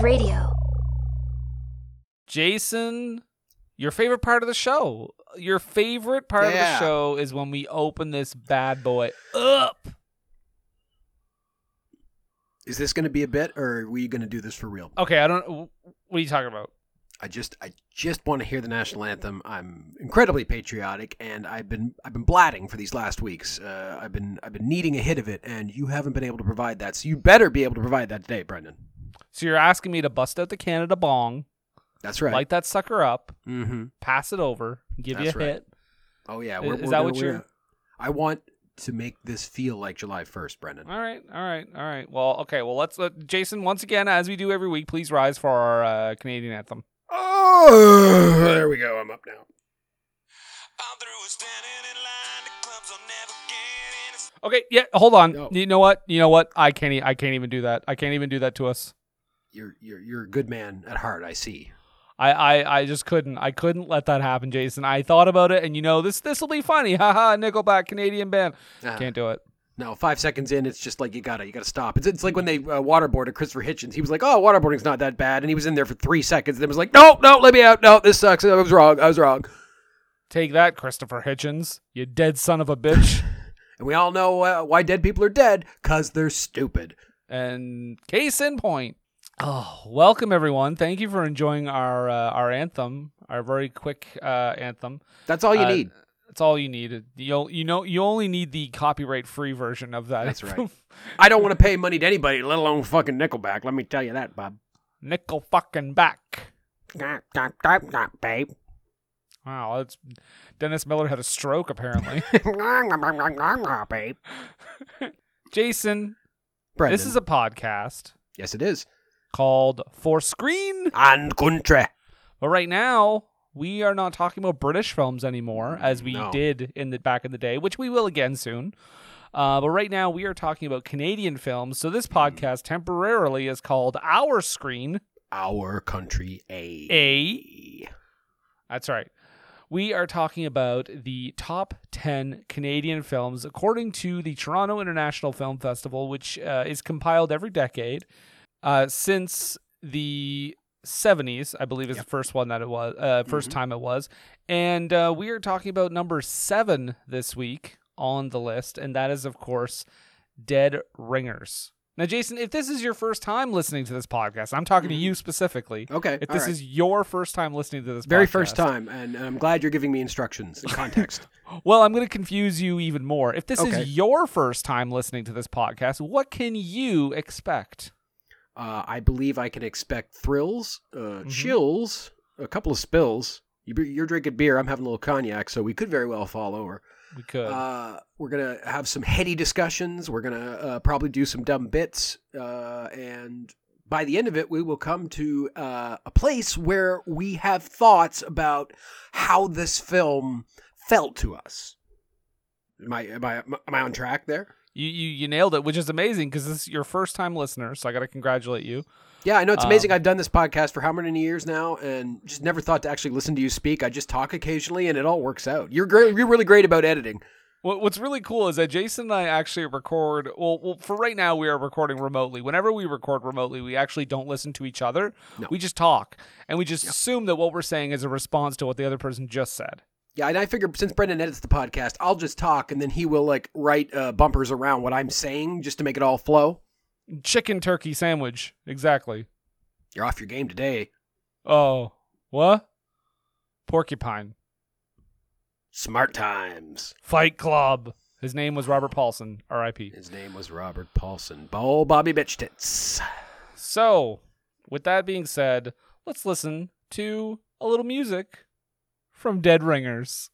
Wave Radio. Jason, your favorite part of the show. Your favorite part of the show is when we open this bad boy up. Is this going to be a bit, or are we going to do this for real? Okay, I don't. What are you talking about? I just, I just want to hear the national anthem. I'm incredibly patriotic, and I've been, I've been blatting for these last weeks. Uh, I've been, I've been needing a hit of it, and you haven't been able to provide that. So you better be able to provide that today, Brendan. So you're asking me to bust out the Canada bong, That's right. light that sucker up, mm-hmm. pass it over, give That's you a right. hit. Oh yeah, Is- we're, is we're that what you're- I want to make this feel like July 1st, Brendan. All right, all right, all right. Well, okay. Well, let's let Jason once again, as we do every week, please rise for our uh, Canadian anthem. Oh, there we go. I'm up now. Okay, yeah. Hold on. No. You know what? You know what? I can't. E- I can't even do that. I can't even do that to us. You're, you're, you're a good man at heart. I see. I, I, I just couldn't. I couldn't let that happen, Jason. I thought about it, and you know this. This will be funny. Haha. Nickelback, Canadian band. Uh, Can't do it. No, five seconds in, it's just like you gotta, you gotta stop. It's, it's like when they uh, waterboarded Christopher Hitchens. He was like, "Oh, waterboarding's not that bad," and he was in there for three seconds. And then was like, "No, no, let me out. No, this sucks. I was wrong. I was wrong." Take that, Christopher Hitchens. You dead son of a bitch. And we all know uh, why dead people are dead, cause they're stupid. and case in point. Oh, welcome everyone. Thank you for enjoying our uh, our anthem, our very quick uh, anthem. That's all you Uh, need. That's all you need. You you know you only need the copyright free version of that. That's right. I don't want to pay money to anybody, let alone fucking Nickelback. Let me tell you that, Bob. Nickel fucking back. babe. Wow, that's Dennis Miller had a stroke apparently. babe. Jason, Brendan. this is a podcast yes, it is. Called For Screen. And country. But right now, we are not talking about British films anymore, as we No. did in the back in the day, which we will again soon. Uh, but right now, we are talking about Canadian films. So this podcast temporarily is called Our Screen. Our country A. A. That's right. We are talking about the top 10 Canadian films according to the Toronto International Film Festival, which uh, is compiled every decade uh, since the 70s, I believe is the first one that it was, uh, 1st time it was. And uh, we are talking about number seven this week on the list, and that is, of course, Dead Ringers. Now, Jason, if this is your first time listening to this podcast, I'm talking to you specifically. Okay. If this right. is your first time listening to this very podcast- first time, and, and I'm glad you're giving me instructions and context. Well, I'm going to confuse you even more. If this Okay. is your first time listening to this podcast, what can you expect? Uh, I believe I can expect thrills, uh, Mm-hmm. chills, a couple of spills. You, you're drinking beer. I'm having a little cognac, so we could very well fall over. We could. Uh, we're gonna have some heady discussions. We're gonna uh, probably do some dumb bits, uh, and by the end of it, we will come to uh, a place where we have thoughts about how this film felt to us. Am I am I am I on track there? You, you you nailed it, which is amazing because this is your first time listener, so I got to congratulate you. Yeah, I know it's amazing. Um, I've done this podcast for how many years now, and just never thought to actually listen to you speak. I just talk occasionally, and it all works out. You're great. You're really great about editing. What, what's really cool is that Jason and I actually record. Well, well, for right now, we are recording remotely. Whenever we record remotely, we actually don't listen to each other. No. We just talk, and we just assume that what we're saying is a response to what the other person just said. Yeah, and I figure since Brendan edits the podcast, I'll just talk, and then he will like write uh, bumpers around what I'm saying just to make it all flow. Chicken turkey sandwich, exactly. You're off your game today. Oh, what? Porcupine. Smart times. Fight Club. His name was Robert Paulson, R.I.P. His name was Robert Paulson. Bo Bobby Bitch Tits. So, with that being said, let's listen to a little music from Dead Ringers.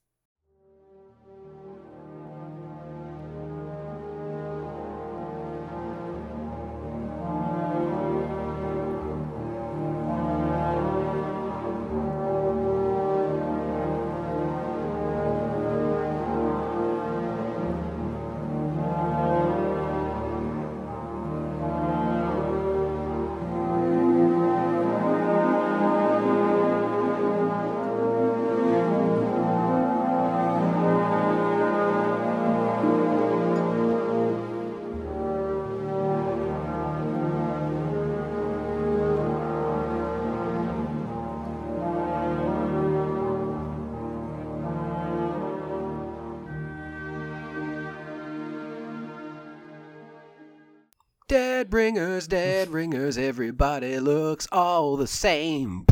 Ringers, dead ringers, everybody looks all the same.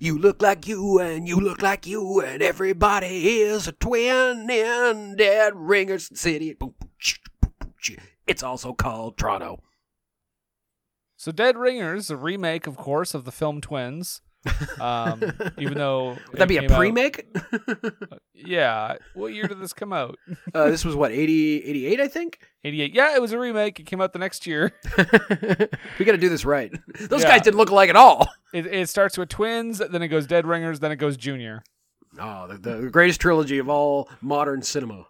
You look like you, and you look like you, and everybody is a twin in Dead Ringers City. It's also called Toronto. So Dead Ringers, a remake, of course, of the film Twins. Um, even though Would that be a pre-make? Yeah. What year did this come out? uh, this was what 80, 88, I think. 88. Yeah, it was a remake. It came out the next year. we got to do this right. Those Yeah. guys didn't look alike at all. It, it starts with Twins, then it goes Dead Ringers, then it goes Junior. Oh, the, the greatest trilogy of all modern cinema.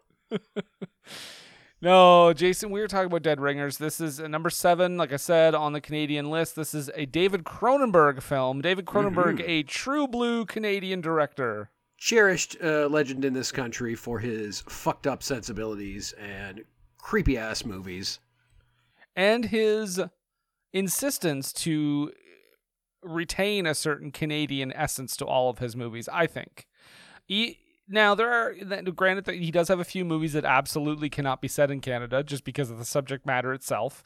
No, Jason, we were talking about Dead Ringers. This is uh, number seven, like I said, on the Canadian list. This is a David Cronenberg film. David Cronenberg, a true blue Canadian director. Cherished uh, legend in this country for his fucked up sensibilities and creepy ass movies. and his insistence to retain a certain Canadian essence to all of his movies. I think. He, now there are granted that he does have a few movies that absolutely cannot be set in Canada just because of the subject matter itself,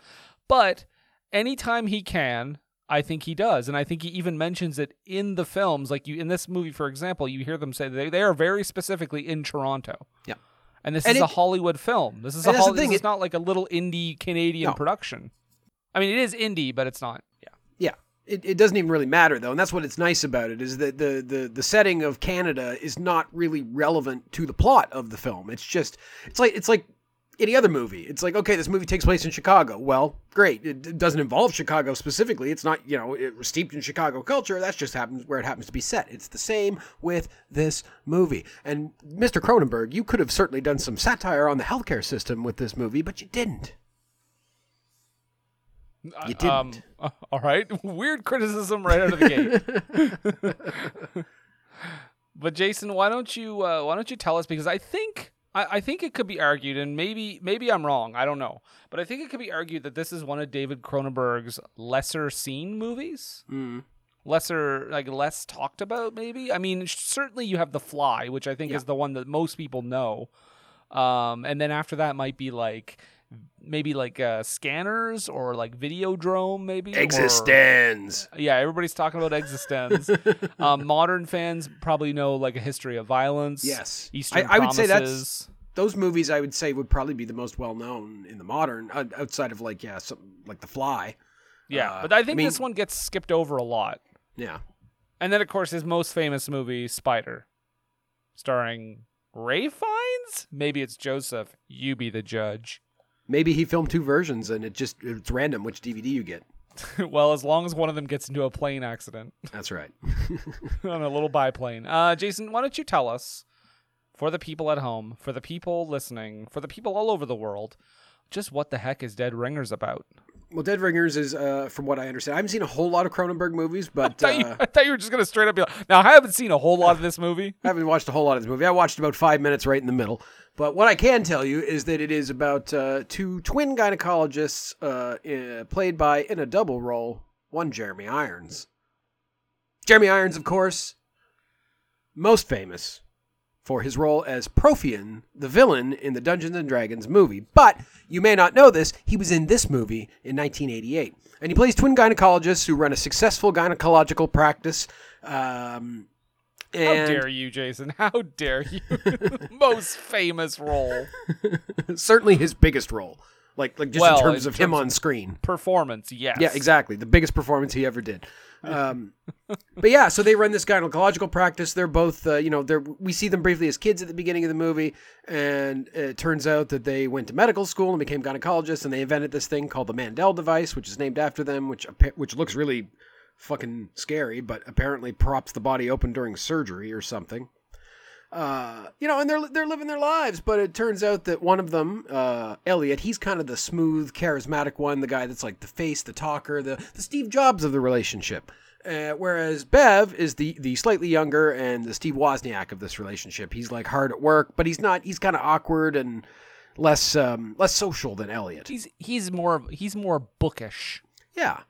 but anytime he can. I think he does, and I think he even mentions it in the films. Like you, in this movie, for example, you hear them say they, they are very specifically in Toronto. Yeah. and this And is a Hollywood film. This is a and that's the Holly, thing, this is it- not like a little indie Canadian No. production. I mean, it is indie, but it's not. Yeah. Yeah. It, it doesn't even really matter though, and that's what it's nice about it is that the, the the setting of Canada is not really relevant to the plot of the film. It's just it's like it's like any other movie. It's like okay, this movie takes place in Chicago. Well, great. It, it doesn't involve Chicago specifically. It's not you know it, steeped in Chicago culture. That's just happens where it happens to be set. It's the same with this movie. And Mr. Cronenberg, you could have certainly done some satire on the healthcare system with this movie, but you didn't. You didn't. Um, all right. Weird criticism right out of the gate. but Jason, why don't you uh, why don't you tell us because I think I, I think it could be argued, and maybe maybe I'm wrong. I don't know, but I think it could be argued that this is one of David Cronenberg's lesser seen movies. Mm. lesser like less talked about maybe i mean certainly you have the fly which i think Yeah. is the one that most people know um and then after that might be like maybe like uh scanners or like videodrome maybe or- yeah everybody's talking about existence um modern fans probably know like a history of violence Yes. eastern I- I would say that's- those movies I would say would probably be the most well known in the modern uh, outside of like yeah something like The Fly. yeah uh, but i I think mean- this one gets skipped over a lot Yeah. And then, of course, his most famous movie, Spider, starring Ralph Fiennes. Maybe it's Joseph. You be the judge. Maybe he filmed two versions and it just it's random which DVD you get. well, as long as one of them gets into a plane accident That's right. on a little biplane. Uh, Jason, why don't you tell us, for the people at home, for the people listening, for the people all over the world, just what the heck is Dead Ringers about? Well, Dead Ringers is, uh, from what I understand, I haven't seen a whole lot of Cronenberg movies, I but thought, you, uh, I thought you were just gonna straight up be like, "Now I haven't seen a whole lot of this movie." I haven't watched a whole lot of this movie. I watched about five minutes right in the middle. But what I can tell you is that it is about uh, two twin gynecologists uh, uh, played by, in a double role, one Jeremy Irons. Jeremy Irons, of course, most famous for his role as Profion, the villain in the Dungeons and Dragons movie. But you may not know this, he was in this movie in 1988. And he plays twin gynecologists who run a successful gynecological practice. Um, How dare you, Jason? How dare you? most famous role. certainly his biggest role. Like like just Well, in terms in of him terms on screen. performance, yes. Yeah, exactly. The biggest performance he ever did. Um, but yeah, so they run this gynecological practice. They're both, uh, you know, they're we see them briefly as kids at the beginning of the movie, and it turns out that they went to medical school and became gynecologists, and they invented this thing called the Mantle device, which is named after them, which which looks really fucking scary, but apparently props the body open during surgery or something. Uh, you know, and they're they're living their lives, but it turns out that one of them, uh, Elliot, he's kind of the smooth, charismatic one, the guy that's like the face, the talker, the the Steve Jobs of the relationship. Uh, whereas Bev is the the slightly younger and the Steve Wozniak of this relationship. He's like hard at work, but he's not. He's kind of awkward and less um, less social than Elliot. He's he's more he's more bookish. Yeah.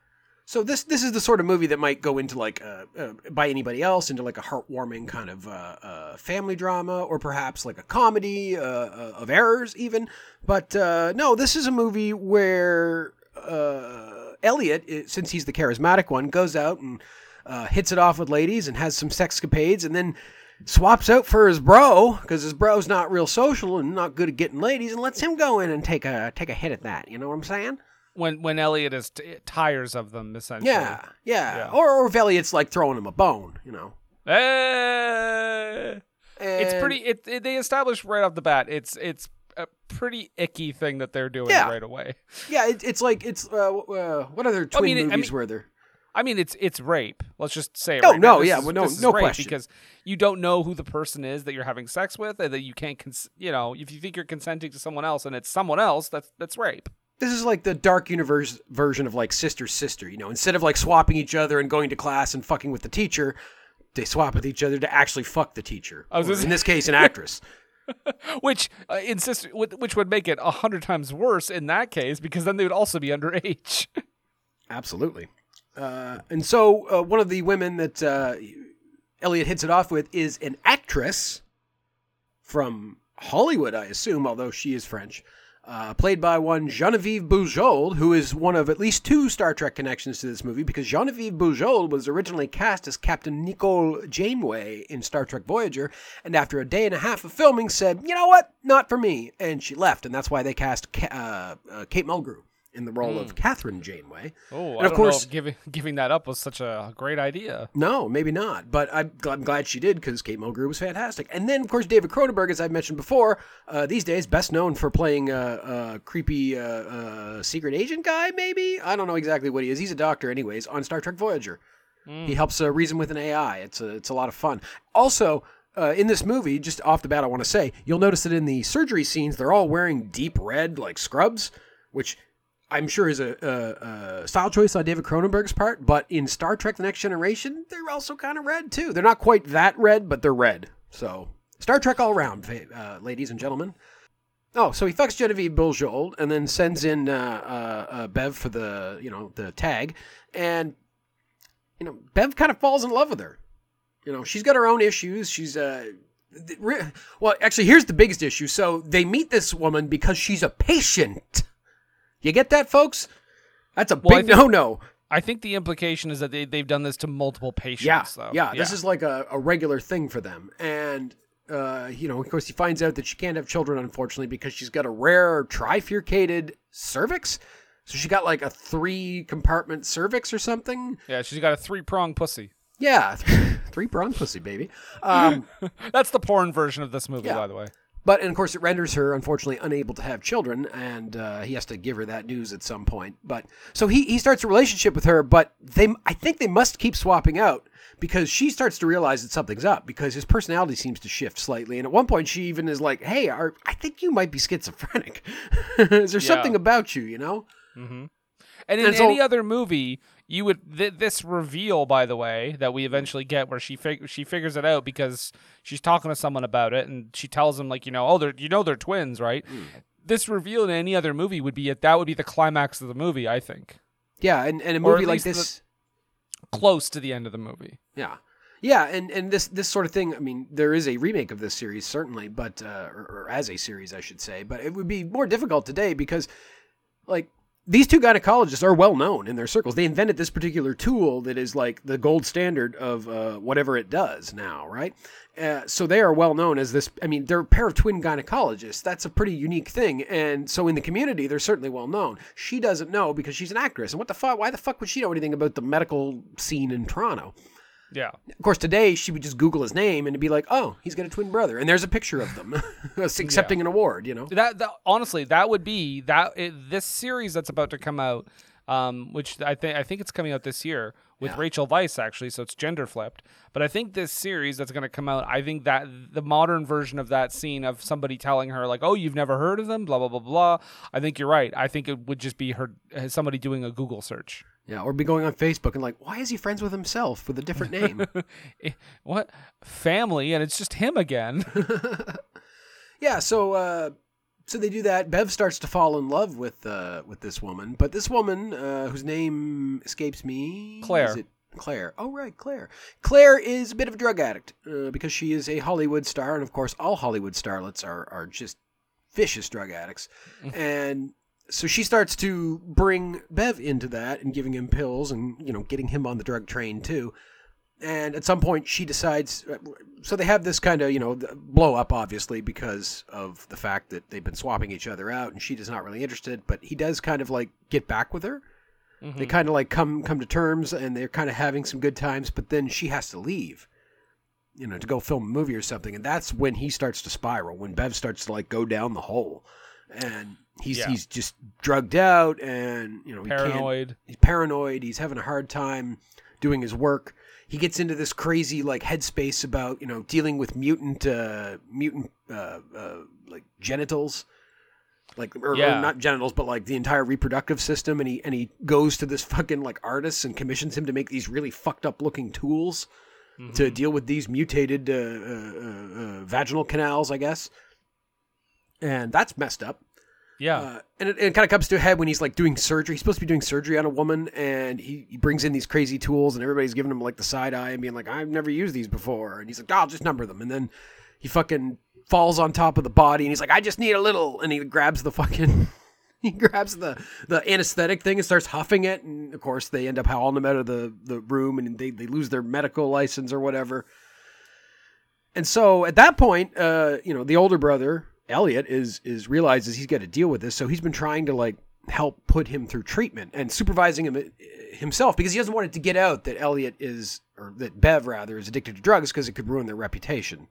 So this this is the sort of movie that might go into like uh, uh, by anybody else into like a heartwarming kind of uh, uh, family drama or perhaps like a comedy uh, uh, of errors even. But no, this is a movie where Elliot, since he's the charismatic one, goes out and hits it off with ladies and has some sexcapades and then swaps out for his bro because his bro's not real social and not good at getting ladies and lets him go in and take a take a hit at that. You know what I'm saying? When when Elliot is t- tires of them essentially. Yeah, yeah. Yeah. Or or if Elliot's like throwing him a bone, you know. Eh. it's pretty. It, it they establish right off the bat. It's it's a pretty icky thing that they're doing Yeah. right away. Yeah, it, it's like it's uh, uh, what other twin mean, it- I movies mean- were there? I mean, it's it's rape. Let's just say it. No, right now. no, This yeah, is- well, no- no rape question. Because you don't know who the person is that you're having sex with, and that you can't, cons- you know, if you think you're consenting to someone else and it's someone else, that's that's rape. This is like the dark universe version of like sister sister. You know, instead of like swapping each other and going to class and fucking with the teacher, they swap with each other to actually fuck the teacher. I was gonna in this case, an actress. Which uh, insist, which would make it a hundred times worse in that case, because then they would also be underage. Absolutely. Uh, and so uh, one of the women that uh, Elliot hits it off with is an actress from Hollywood, I assume, although she is French. Uh, played by one Genevieve Bujold, who is one of at least two Star Trek connections to this movie, because Genevieve Bujold was originally cast as Captain Nicole Janeway in Star Trek Voyager, and after a day and a half of filming, said, "You know what? Not for me," and she left, and that's why they cast Ca- uh, uh, Kate Mulgrew in the role of Kathryn Janeway. Oh, And I of don't course- giving giving that up was such a great idea. No, maybe not. But I'm, I'm glad she did because Kate Mulgrew was fantastic. And then, of course, David Cronenberg, as I've mentioned before, uh, these days best known for playing a uh, uh, creepy uh, uh, secret agent guy. Maybe I don't know exactly what he is. He's a doctor, anyways, on Star Trek Voyager. He helps uh, reason with an AI. It's a it's a lot of fun. Also. Uh, in this movie, just off the bat, I want to say you'll notice that in the surgery scenes, they're all wearing deep red like scrubs, which I'm sure is a, a, a style choice on David Cronenberg's part, but in Star Trek: The Next Generation, they're also kind of red too. They're not quite that red, but they're red. So Star Trek all around, uh, ladies and gentlemen. Oh, so he fucks Genevieve Bujold and then sends in uh, uh, uh, Bev for the you know the tag, and you know Bev kind of falls in love with her. You know she's got her own issues. She's uh, well, actually, here's the biggest issue. So they meet this woman because she's a patient. You get that, folks? That's a Well, big no no. I think the implication is that they they've done this to multiple patients. Yeah, though. yeah, This is like a, a regular thing for them, and uh, you know, of course, he finds out that she can't have children, unfortunately, because she's got a rare trifurcated cervix. So she got like a three compartment cervix or something. yeah. She's got a three prong pussy. Yeah, three prong pussy, baby. Um, That's the porn version of this movie, Yeah. by the way. But and of course, it renders her unfortunately unable to have children, and uh, he has to give her that news at some point. But so he he starts a relationship with her, but they I think they must keep swapping out because she starts to realize that something's up because his personality seems to shift slightly, and at one point she even is like, "Hey, are, I think you might be schizophrenic. is there something about you? You know?" And in any other movie, you would th- this reveal, by the way, that we eventually get, where she fig- she figures it out because she's talking to someone about it, and she tells him like, you know, oh, they're you know they're twins, right? Hmm. This reveal in any other movie would be that would be the climax of the movie, I think, Yeah, and, and a movie like least the- this. close to the end of the movie. Yeah. Yeah, and, and this this sort of thing. I mean, there is a remake of this series certainly, but uh, or, or as a series, I should say. But it would be more difficult today because, like, these two gynecologists are well known in their circles. They invented this particular tool that is like the gold standard of uh, whatever it does now, right? Uh, so they are well known as this. I mean, they're a pair of twin gynecologists. That's a pretty unique thing, and so in the community, they're certainly well known. She doesn't know because she's an actress, and what the fuck? Why the fuck would she know anything about the medical scene in Toronto? Yeah. Of course, today she would just Google his name and it'd be like, "Oh, he's got a twin brother," and there's a picture of them accepting an award. You know, That, that honestly, that would be that it, this series that's about to come out, um, which I think I think it's coming out this year with Yeah. Rachel Weisz actually, so it's gender flipped. But I think this series that's going to come out, I think that the modern version of that scene of somebody telling her like, "Oh, you've never heard of them," blah blah blah blah. I think you're right. I think it would just be her somebody doing a Google search. Yeah, or be going on Facebook and like, "Why is he friends with himself with a different name?" Eh, what family? And it's just him again. yeah, so uh, so they do that. Bev starts to fall in love with uh, with this woman, but this woman, uh, whose name escapes me, Claire. Is it Claire? Oh, right, Claire. Claire is a bit of a drug addict uh, because she is a Hollywood star, and of course, all Hollywood starlets are are just vicious drug addicts, and so she starts to bring Bev into that and giving him pills and you know getting him on the drug train too. And at some point, she decides. uh, So they have this kind of you know blow up, obviously because of the fact that they've been swapping each other out, and she is not really interested. But he does kind of like get back with her. They kind of like come come to terms, and they're kind of having some good times. But then she has to leave, you know, to go film a movie or something, and that's when he starts to spiral. When Bev starts to like go down the hole, and he's Yeah. he's just drugged out, and you know Paranoid. he's paranoid. He's having a hard time doing his work. He gets into this crazy like headspace about you know dealing with mutant uh mutant uh, uh like genitals. Like or, or not genitals but like the entire reproductive system. And he and he goes to this fucking like artist and commissions him to make these really fucked up looking tools Mm-hmm. to deal with these mutated uh, uh, uh, vaginal canals i guess. And that's messed up Yeah. uh, and it, it kind of comes to a head when he's like doing surgery. He's supposed to be doing surgery on a woman, and he, he brings in these crazy tools, and everybody's giving him like the side eye and being like, "I've never used these before," and he's like, "Oh, "I'll just number them," and then he fucking falls on top of the body, and he's like, "I just need a little," and he grabs the fucking. He grabs the, the anesthetic thing and starts huffing it, and of course they end up hauling him out of the, the room, and they, they lose their medical license or whatever. And so at that point, uh, you know, the older brother Elliot is is realizes he's got to deal with this, so he's been trying to like help put him through treatment and supervising him uh, himself because he doesn't want it to get out that Elliot is or that Bev rather is addicted to drugs because it could ruin their reputation.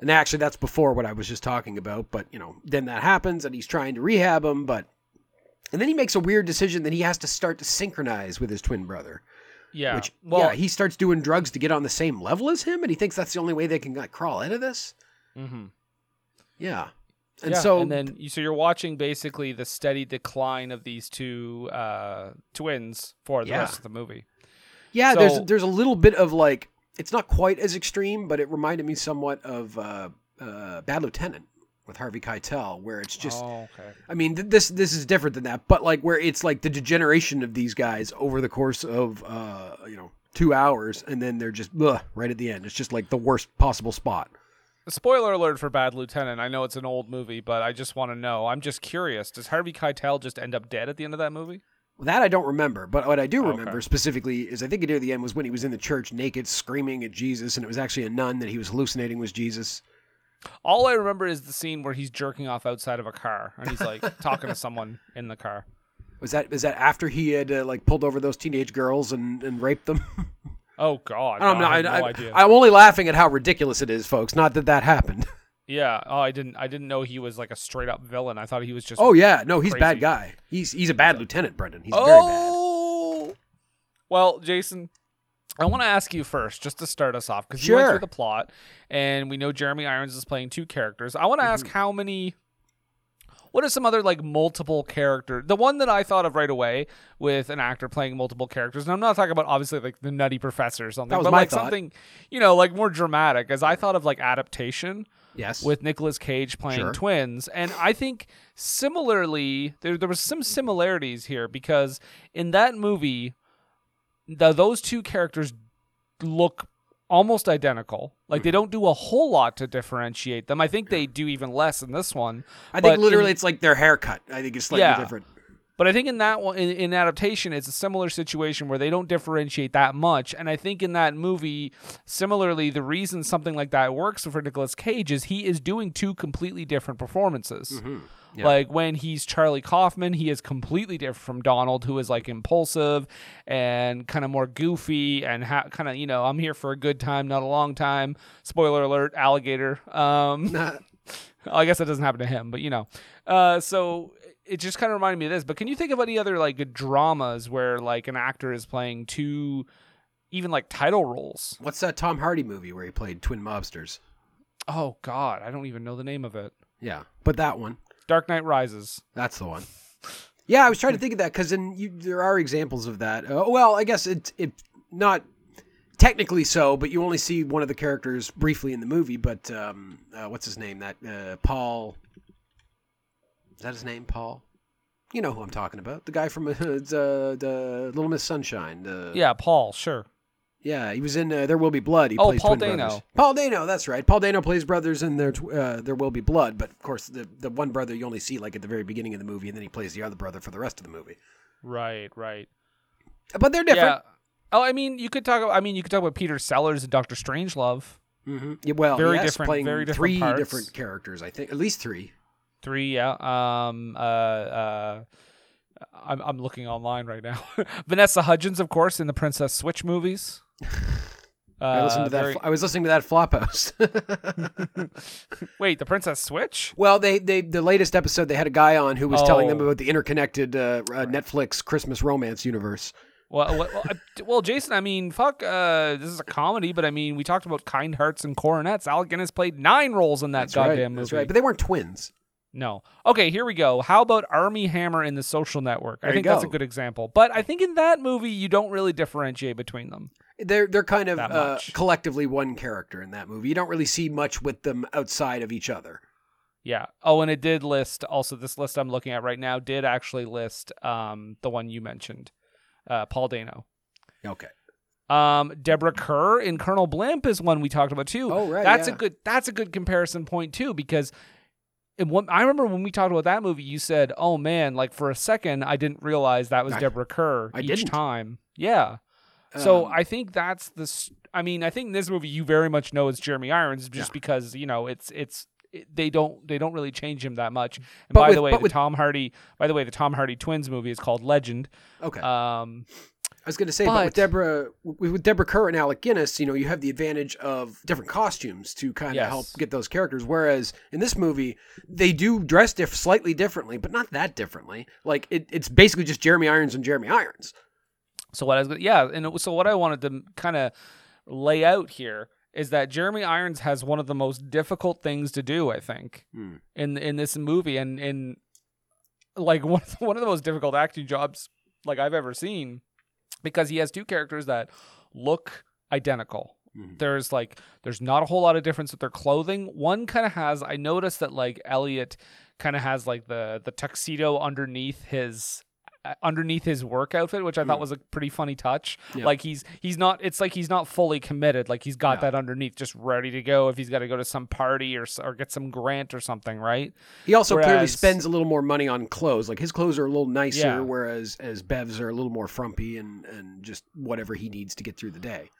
And actually, that's before what I was just talking about. But you know, then that happens, and he's trying to rehab him, but and then he makes a weird decision that he has to start to synchronize with his twin brother. yeah. Which, well, yeah, he starts doing drugs to get on the same level as him, and he thinks that's the only way they can like crawl out of this. mhm. Yeah, and Yeah, so and then you, so you're watching basically the steady decline of these two uh, twins for the Yeah. rest of the movie. yeah, so- there's there's a little bit of like it's not quite as extreme, but it reminded me somewhat of uh, uh, Bad Lieutenant with Harvey Keitel, where it's just. oh, okay. I mean, th- this this is different than that, but like where it's like the degeneration of these guys over the course of uh, you know two hours, and then they're just ugh, right at the end. It's just like the worst possible spot. Spoiler alert for Bad Lieutenant. I know it's an old movie, but I just want to know. I'm just curious. Does Harvey Keitel just end up dead at the end of that movie? That I don't remember, but what I do Okay. remember specifically is I think near the end was when he was in the church naked, screaming at Jesus, and it was actually a nun that he was hallucinating was Jesus. All I remember is the scene where he's jerking off outside of a car and he's like talking to someone in the car. Was that was that after he had uh, like pulled over those teenage girls and, and raped them? Oh God, I don't no. I no I. I'm only laughing at how ridiculous it is, folks. Not that that happened. yeah. Oh, I didn't. I didn't know he was like a straight up villain. I thought he was just. Oh yeah, no, he's a bad guy. He's he's a bad lieutenant, Brendan. He's very bad. Oh. Well, Jason, I want to ask you first, just to start us off, because you went through the plot, and we know Jeremy Irons is playing two characters. I want to ask Mm-hmm. how many. What are some other like multiple character? The one that I thought of right away with an actor playing multiple characters, and I'm not talking about obviously like the Nutty Professor or something, That was but my like thought. something you know like more dramatic. As I thought of like adaptation Yes. with Nicolas Cage playing Sure. twins. And I think similarly, there there was some similarities here because in that movie, the, those two characters look almost identical. Like Mm-hmm. they don't do a whole lot to differentiate them. I think they do even less in this one. I think literally in- it's like their haircut. I think it's slightly Yeah. different. But I think in that one, in, in adaptation, it's a similar situation where they don't differentiate that much. And I think in that movie, similarly, the reason something like that works for Nicolas Cage is he is doing two completely different performances. Mm-hmm. Yeah. Like when he's Charlie Kaufman, he is completely different from Donald, who is like impulsive and kind of more goofy and ha- kind of you know I'm here for a good time, not a long time. Spoiler alert: alligator. Um, I guess that doesn't happen to him, but you know. Uh, so it just kind of reminded me of this. But can you think of any other like dramas where like an actor is playing two, even like title roles? What's that Tom Hardy movie where he played twin mobsters? Oh God, I don't even know the name of it. Yeah, but that one. Dark Knight Rises. That's the one. Yeah, I was trying to think of that because then there are examples of that. Uh, well, I guess it it not technically so, but you only see one of the characters briefly in the movie. But um, uh, what's his name? That uh, Paul. Is that his name, Paul? You know who I'm talking about. The guy from uh, the, the Little Miss Sunshine. The, Yeah, Paul, sure. Yeah, he was in uh, There Will Be Blood. He Oh, plays Paul twin Dano. brothers. Paul Dano, that's right. Paul Dano plays brothers in there. Tw- uh, there Will Be Blood, but of course the the one brother you only see like at the very beginning of the movie, and then he plays the other brother for the rest of the movie. Right, right. But they're different. Yeah. Oh, I mean, you could talk. About, I mean, you could talk about Peter Sellers and Doctor Strangelove. hmm yeah well, Very yes, different- playing very different three parts. different characters. I think at least three. Three, yeah. Um, uh, uh, I'm I'm looking online right now. Vanessa Hudgens, of course, in the Princess Switch movies. Uh, I listened to that. very- I was listening to that flop Flophouse. Wait, the Princess Switch? well, they they the latest episode they had a guy on who was telling them Oh. about the interconnected uh, uh, Netflix Christmas romance universe. Well, well, well, well, Jason. I mean, fuck. Uh, this is a comedy, but I mean, we talked about Kind Hearts and Coronets. Alec Guinness played nine roles in that That's goddamn right. movie. That's right. But they weren't twins. No. Okay, here we go. How about Armie Hammer in The Social Network? I There you think that's a good example. But I think in that movie, you don't really differentiate between them. They're they're kind of uh, collectively one character in that movie. You don't really see much with them outside of each other. Yeah. Oh, and it did list also this list I'm looking at right now did actually list um the one you mentioned, uh, Paul Dano. Okay. Um, Deborah Kerr in Colonel Blimp is one we talked about too. Oh right. that's yeah. a good that's a good comparison point too because in one, I remember when we talked about that movie, you said, "Oh man, like for a second, I didn't realize that was I- Deborah Kerr I each didn't. time." Yeah. So Um, I think that's the. I mean, I think in this movie you very much know it's Jeremy Irons just Yeah. because you know it's it's it, they don't they don't really change him that much. And But by with- the way, the with- Tom Hardy by the way the Tom Hardy twins movie is called Legend. okay. Um, I was going to say, but, with Deborah, with with Deborah Kerr and Alec Guinness, you know, you have the advantage of different costumes to kind of Yes. help get those characters. Whereas in this movie, they do dress diff- slightly differently, but not that differently. Like it, it's basically just Jeremy Irons and Jeremy Irons. So what I was yeah, and it, so what I wanted to kind of lay out here is that Jeremy Irons has one of the most difficult things to do, I think, Hmm. in in this movie, and in like one of the, one of the most difficult acting jobs like I've ever seen, because he has two characters that look identical. Mhm. There's like there's not a whole lot of difference with their clothing. One kind of has I noticed that like Elliot kind of has like the the tuxedo underneath his underneath his work outfit, which I thought Mm. was a pretty funny touch. Like he's he's not it's like he's not fully committed. Like he's got Yeah. that underneath just ready to go if he's got to go to some party or s- or get some grant or something, right? He also clearly spends a little more money on clothes. Like his clothes are a little nicer, Yeah. whereas as Bev's are a little more frumpy and and just whatever he needs to get through the day.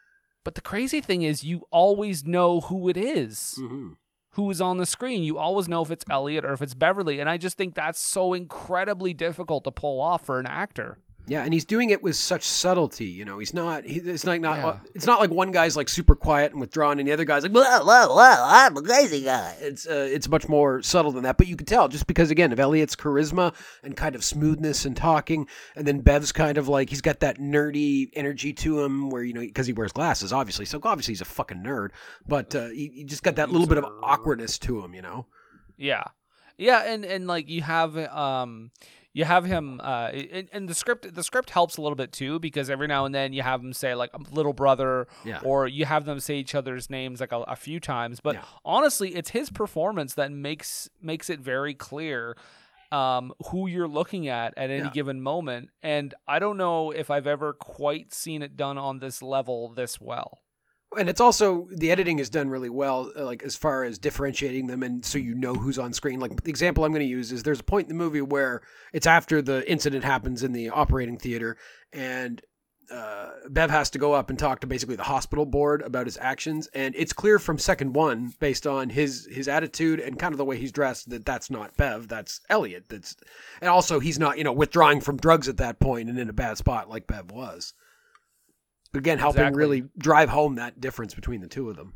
But the crazy thing is you always know who it is. Mm-hmm. Who is on the screen. You always know if it's Elliot or if it's Beverly. And I just think that's so incredibly difficult to pull off for an actor. Yeah, and he's doing it with such subtlety. You know, he's not. He, it's like not. Yeah. It's not like one guy's like super quiet and withdrawn, and the other guy's like, "Whoa, whoa, whoa! I'm a crazy guy." It's uh, it's much more subtle than that. But you can tell just because again of Elliot's charisma and kind of smoothness and talking, and then Bev's kind of like he's got that nerdy energy to him, where you know because he wears glasses, obviously. So obviously he's a fucking nerd, but uh, he, he just got that little bit of awkwardness to him. You know. Yeah. Yeah, and and like you have um you have him uh and, and the script the script helps a little bit too because every now and then you have him say like little brother Yeah. or you have them say each other's names like a, a few times but Yeah. honestly it's his performance that makes makes it very clear um, who you're looking at at any Yeah. given moment and i don't know if i've ever quite seen it done on this level this well And it's also the editing is done really well, uh, like as far as differentiating them, and so you know who's on screen. Like the example I'm going to use is there's a point in the movie where it's after the incident happens in the operating theater, and uh, Bev has to go up and talk to basically the hospital board about his actions, and it's clear from second one, based on his his attitude and kind of the way he's dressed, that that's not Bev, that's Elliot. That's and also he's not you know withdrawing from drugs at that point and in a bad spot like Bev was. Again, helping Exactly. really drive home that difference between the two of them.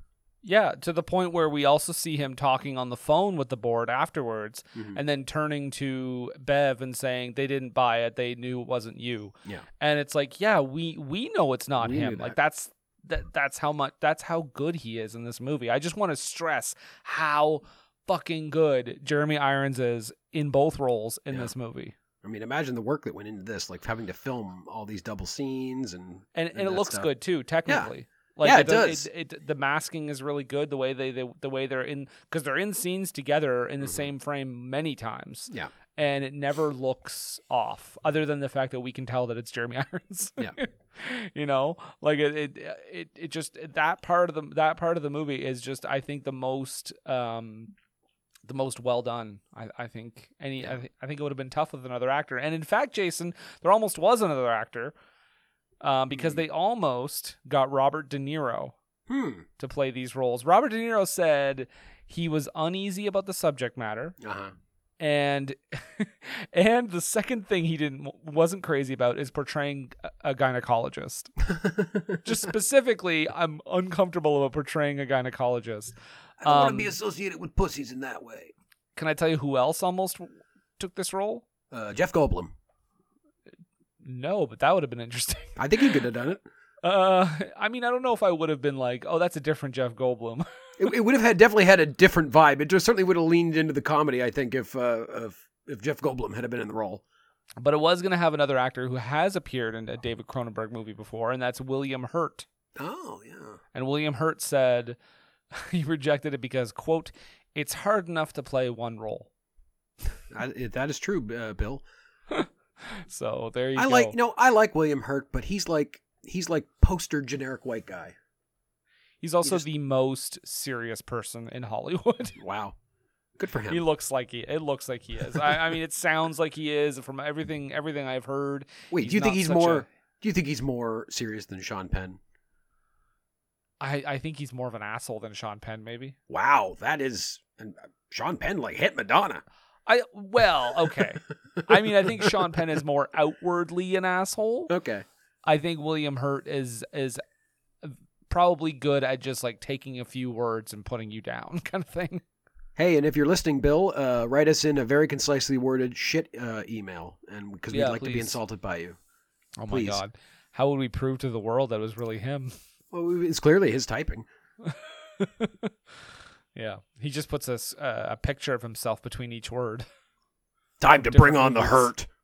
Yeah, to the point where we also see him talking on the phone with the board afterwards Mhm. and then turning to Bev and saying they didn't buy it, they knew it wasn't you. Yeah. And it's like, yeah, we we know it's not We him. Like that's that that's how much that's how good he is in this movie. I just want to stress how fucking good Jeremy Irons is in both roles in Yeah. this movie. I mean, imagine the work that went into this, like having to film all these double scenes and And and, it looks stuff. good too, technically. Like Yeah, it does- does. It, it, the masking is really good. The way they, they the way they're in because they're in scenes together in the Mhm. same frame many times. Yeah. and it never looks off, other than the fact that we can tell that it's Jeremy Irons. Yeah. you know, like it, it, it, it just that part of the that part of the movie is just I think the most um the most well done. I, I think any I, th- I think it would have been tough with another actor. And in fact, Jason, there almost was another actor. Um, because Hmm. they almost got Robert De Niro Hmm. to play these roles. Robert De Niro said he was uneasy about the subject matter Uh huh. and and the second thing he didn't wasn't crazy about is portraying a- a gynecologist. Just specifically, I'm uncomfortable about portraying a gynecologist. I don't want to Um, be associated with pussies in that way. Can I tell you who else almost took this role? Uh, Jeff Goldblum. No, but that would have been interesting. I think he could have done it. Uh, I mean, I don't know if I would have been like, oh, that's a different Jeff Goldblum. It, it would have had definitely had a different vibe. It just certainly would have leaned into the comedy. I think if uh, if if Jeff Goldblum had been in the role. but it was going to have another actor who has appeared in a David Cronenberg movie before, and that's William Hurt. Oh yeah. And William Hurt said he rejected it because, quote, it's hard enough to play one role. I, that is true, uh, Bill. So there you go. I go. like no, I like William Hurt, but he's like he's like poster generic white guy. He's also just- the most serious person in Hollywood. Wow, good for him. he looks like he. It looks like he is. I, I mean, it sounds like he is from everything. Everything I've heard. Wait, do you think he's more? a- Do you think he's more serious than Sean Penn? I, I think he's more of an asshole than Sean Penn. Maybe. Wow, that is. And uh, Sean Penn like hit Madonna. I well, okay. I mean, I think Sean Penn is more outwardly an asshole. Okay. I think William Hurt is is probably good at just like taking a few words and putting you down, kind of thing. Hey, and if you're listening, Bill, uh, write us in a very concisely worded shit uh, email, and because we'd Yeah, like to be insulted by you. Oh Please. my god, how would we prove to the world that it was really him? Well, it's clearly his typing. yeah, he just puts a uh, a picture of himself between each word. Time to bring on the hurt.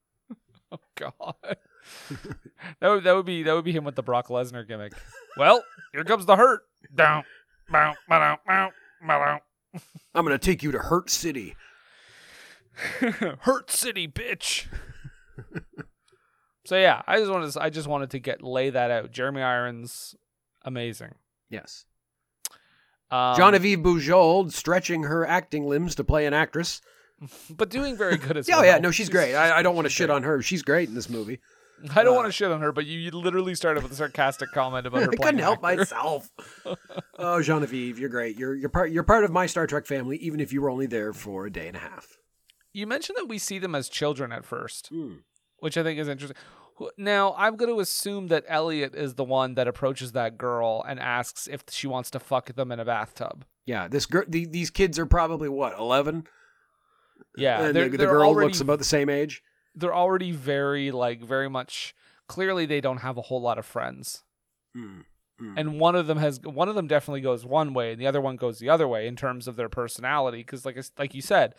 Oh god, that would that would be that would be him with the Brock Lesnar gimmick. Well, here comes the hurt. Down, bow, bow, bow, bow, I'm gonna take you to Hurt City. hurt city, bitch. so yeah, I just wanted to, I just wanted to get lay that out. Jeremy Irons, amazing. Yes. Um, Genevieve Bujold stretching her acting limbs to play an actress. but doing very good as Yeah, well. yeah, no, she's great. I, I don't want to shit great. on her. She's great in this movie. I don't uh, want to shit on her, but you, you literally started with a sarcastic comment about her. I couldn't help actor. myself. oh, Genevieve, you're great. You're you're part you're part of my Star Trek family, even if you were only there for a day and a half. You mentioned that we see them as children at first, Hmm. which I think is interesting. Now, I'm going to assume that Elliot is the one that approaches that girl and asks if she wants to fuck them in a bathtub. Yeah, this girl. The, these kids are probably what eleven. Yeah, and they're, the, the they're girl already, looks about the same age. They're already very like very much. Clearly, they don't have a whole lot of friends, Hmm. Hmm. and one of them has one of them definitely goes one way, and the other one goes the other way in terms of their personality. Because, like like you said,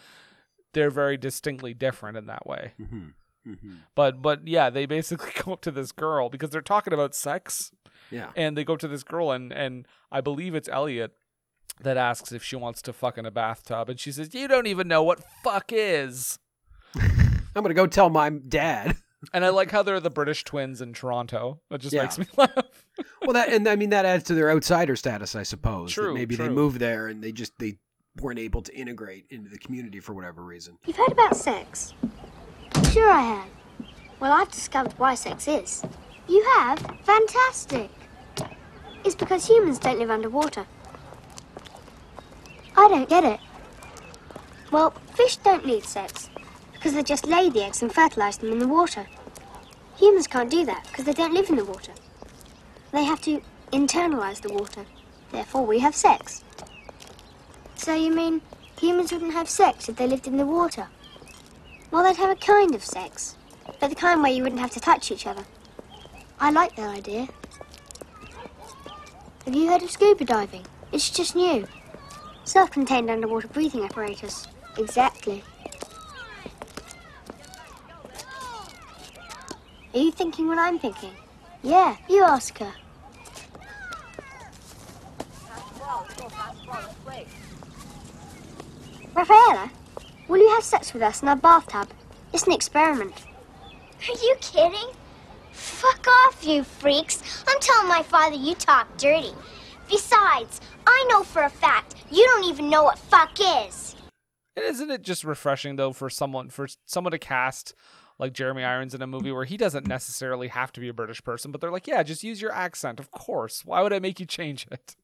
they're very distinctly different in that way. Mhm. Mhm. But but yeah, they basically go up to this girl because they're talking about sex. Yeah. and they go to this girl and and I believe it's Elliot that asks if she wants to fuck in a bathtub and she says you don't even know what fuck is I'm gonna go tell my dad. and I like how they're the British twins in Toronto that just Yeah. makes me laugh Well, that and I mean that adds to their outsider status, I suppose. True, maybe they true. moved there and they just they weren't able to integrate into the community for whatever reason. You've heard about sex? Sure, I have. Well, I've discovered why sex is. You have? Fantastic. It's because humans don't live underwater. I don't get it. Well, fish don't need sex because they just lay the eggs and fertilize them in the water. Humans can't do that because they don't live in the water. They have to internalize the water. Therefore, we have sex. So you mean humans wouldn't have sex if they lived in the water? Well, they'd have a kind of sex, but the kind where you wouldn't have to touch each other. I like that idea. Have you heard of scuba diving? It's just new. Self-contained underwater breathing apparatus. Exactly. Are you thinking what I'm thinking? Yeah, you ask her. Rafaela, will you have sex with us in our bathtub? It's an experiment. Are you kidding? Fuck off, you freaks. I'm telling my father you talk dirty. Besides, I know for a fact you don't even know what fuck is. And isn't it just refreshing though for someone for someone to cast like Jeremy Irons in a movie where he doesn't necessarily have to be a British person, but they're like, yeah, just use your accent. Of course. Why would I make you change it?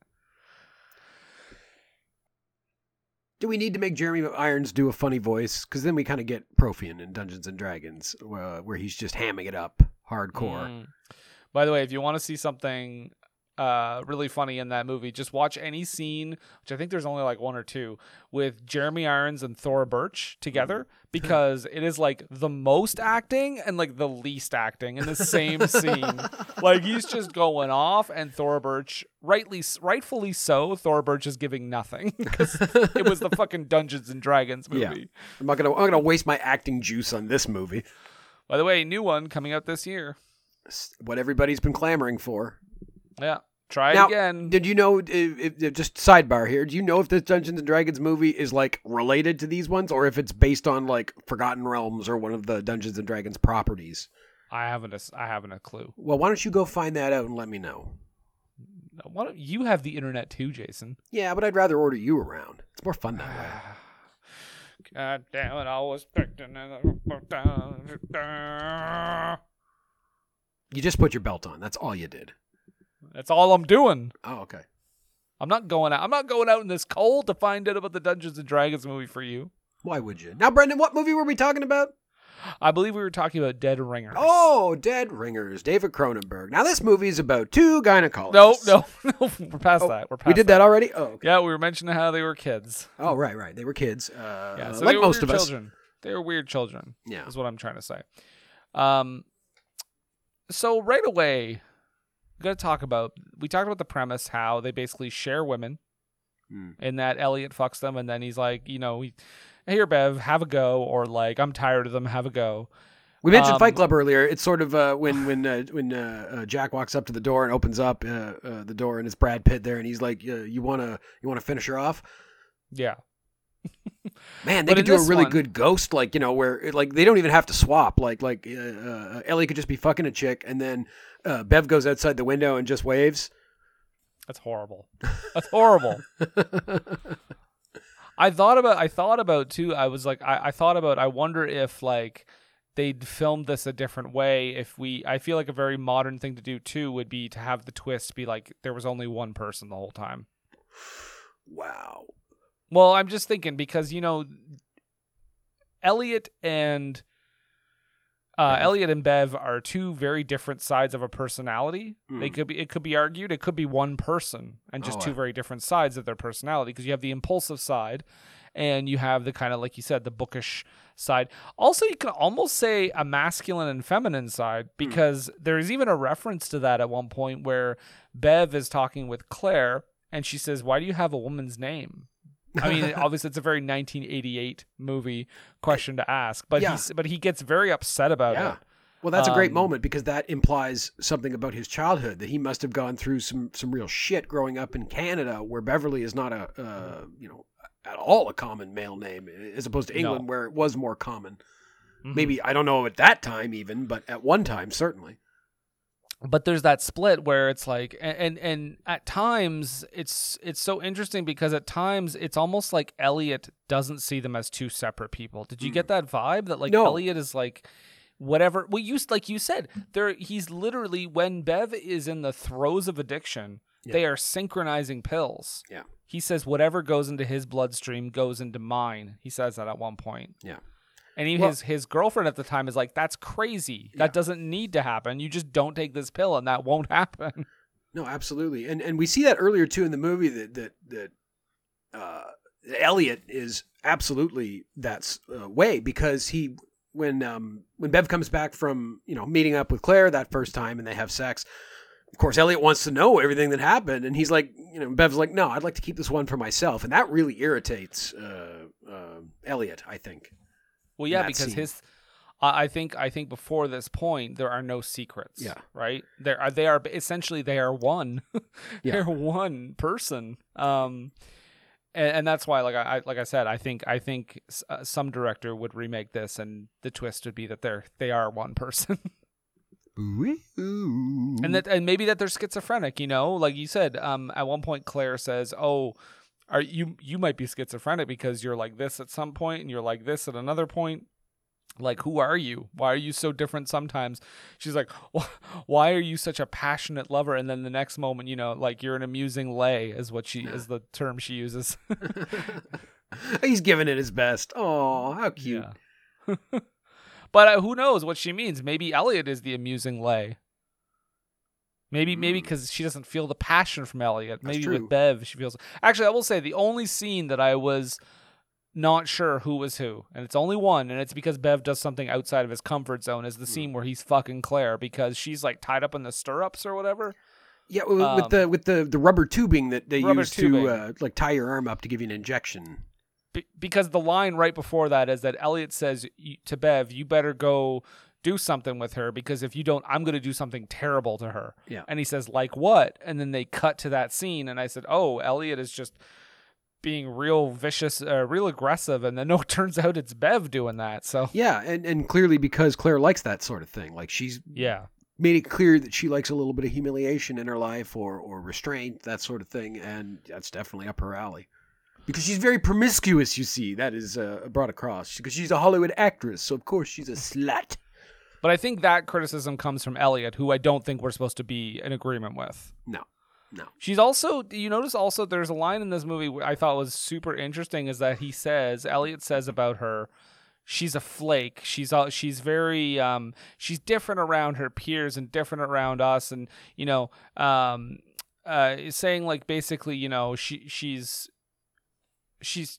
Do we need to make Jeremy Irons do a funny voice? Because then we kind of get Profion in Dungeons and Dragons, uh, where he's just hamming it up hardcore. Mm. By the way, if you want to see something uh, really funny in that movie, just watch any scene, which I think there's only like one or two, with Jeremy Irons and Thora Birch together, because it is like the most acting and like the least acting in the same scene. Like he's just going off, and Thora Birch, rightly, rightfully so, Thora Birch is giving nothing because it was the fucking Dungeons and Dragons movie. Yeah. I'm not gonna I'm gonna waste my acting juice on this movie. By the way, new one coming out this year. What everybody's been clamoring for. Yeah. Try Now, it again. Did you know? Uh, if, if, just sidebar here. Do you know if this Dungeons and Dragons movie is like related to these ones, or if it's based on like Forgotten Realms or one of the Dungeons and Dragons properties? I haven't. A, I haven't a clue. Well, why don't you go find that out and let me know? Why don't you have the internet too, Jason? Yeah, but I'd rather order you around. It's more fun that way. God damn it! I was picking it. You just put your belt on. That's all you did. That's all I'm doing. Oh, okay. I'm not going out. I'm not going out in this cold to find out about the Dungeons and Dragons movie for you. Why would you? Now, Brendan, what movie were we talking about? I believe we were talking about Dead Ringers. Oh, Dead Ringers, David Cronenberg. Now, this movie is about two gynecologists. no, no, no. We're past Oh, that. We're past we did that already. Oh, okay. Yeah, we were mentioning how they were kids. Oh, right, right. They were kids. Uh, Yeah, so like most of us. children. They were weird children. Yeah. is what I'm trying to say. Um, so right away, we got to talk about. We talked about the premise, how they basically share women, Hmm. and that Elliot fucks them, and then he's like, you know, he, here, Bev, have a go, or like, I'm tired of them, have a go. We mentioned Um, Fight Club earlier. It's sort of uh, when when uh, when uh, uh, Jack walks up to the door and opens up uh, uh, the door, and it's Brad Pitt there, and he's like, uh, "You wanna you wanna finish her off?" Yeah, Man, they But could do a really one- good ghost, like you know, where like they don't even have to swap. Like like uh, uh, Ellie could just be fucking a chick, and then uh, Bev goes outside the window and just waves. that's horrible. That's horrible. I thought about. I thought about too. I was like, I, I thought about. I wonder if like they'd filmed this a different way. If we, I feel like a very modern thing to do too would be to have the twist be like there was only one person the whole time. wow. Well, I'm just thinking because you know, Elliot and uh. Elliot and Bev are two very different sides of a personality. They Mm. could be. It could be argued. It could be one person and just Oh, two very different sides of their personality because you have the impulsive side, and you have the kind of like you said the bookish side. Also, you can almost say a masculine and feminine side because there's even a reference to that at one point where Bev is talking with Claire and she says, "Why do you have a woman's name?" I mean, obviously, it's a very 1988 movie question to ask, but Yeah. he's but he gets very upset about Yeah. it. Well, that's a great Um, moment because that implies something about his childhood that he must have gone through some some real shit growing up in Canada, where Beverly is not a uh, you know at all a common male name, as opposed to No. England, where it was more common. Mhm. Maybe I don't know at that time even, but at one time certainly. But there's that split where it's like and, and at times it's it's so interesting because at times it's almost like Elliot doesn't see them as two separate people. Did you Mm. get that vibe that like No. Elliot is like whatever well you like you said there he's literally when Bev is in the throes of addiction Yeah. they are synchronizing pills. Yeah. He says whatever goes into his bloodstream goes into mine. He says that at one point. Yeah. And even Well- his his girlfriend at the time is like, "That's crazy. That Yeah. doesn't need to happen. You just don't take this pill, and that won't happen." No, absolutely, and and we see that earlier too in the movie that that that uh, Elliot is absolutely that uh, way because he when um when Bev comes back from you know meeting up with Claire that first time and they have sex. Of course, Elliot wants to know everything that happened, and he's like, you know, Bev's like, no, I'd like to keep this one for myself, and that really irritates uh, uh, Elliot. I think. Well, yeah, because scene. his, I think, I think before this point, there are no secrets. Yeah. Right. There are. They are essentially they are one. Yeah. They're one person. Um, and, and that's why, like I like I said, I think I think s- uh, some director would remake this, and the twist would be that they're they are one person, and that and maybe that they're schizophrenic. You know, like you said, um, at one point Claire says, "Oh." Are you you might be schizophrenic because you're like this at some point and you're like this at another point. Like who are you? Why are you so different sometimes? She's like why are you such a passionate lover? And then the next moment you know like you're an amusing lay is what she is the term she uses. He's giving it his best. Oh, how cute. yeah. But uh, who knows what she means? Maybe elliot is the amusing lay maybe maybe because she doesn't feel the passion from elliot maybe true. with bev she feels actually i will say the only scene that i was not sure who was who, and it's only one, and it's because Bev does something outside of his comfort zone. Is the Hmm. scene where he's fucking Claire because she's like tied up in the stirrups or whatever. Yeah, with, Um, with the with the the rubber tubing that they use tubing. to uh, like tie your arm up to give you an injection. Be- because the line right before that is that Elliot says to Bev, "You better go do something with her because if you don't, I'm going to do something terrible to her." Yeah. And he says, "Like what?" And then they cut to that scene, and I said, "Oh, Elliot is just." being real vicious uh, real aggressive and then no it turns out it's bev doing that so Yeah, and and clearly because Claire likes that sort of thing. Like she's yeah made it clear that she likes a little bit of humiliation in her life or or restraint, that sort of thing, and that's definitely up her alley. Because she's very promiscuous, you see. That is uh, brought across because she's a Hollywood actress, so of course she's a slut. But I think that criticism comes from Elliot, who I don't think we're supposed to be in agreement with. No, no. She's also, you notice also, there's a line in this movie I thought was super interesting is that he says, Elliot says about her, she's a flake. She's all, she's very, um, she's different around her peers and different around us. And, you know, um, uh, saying like basically, you know, she, she's, she's,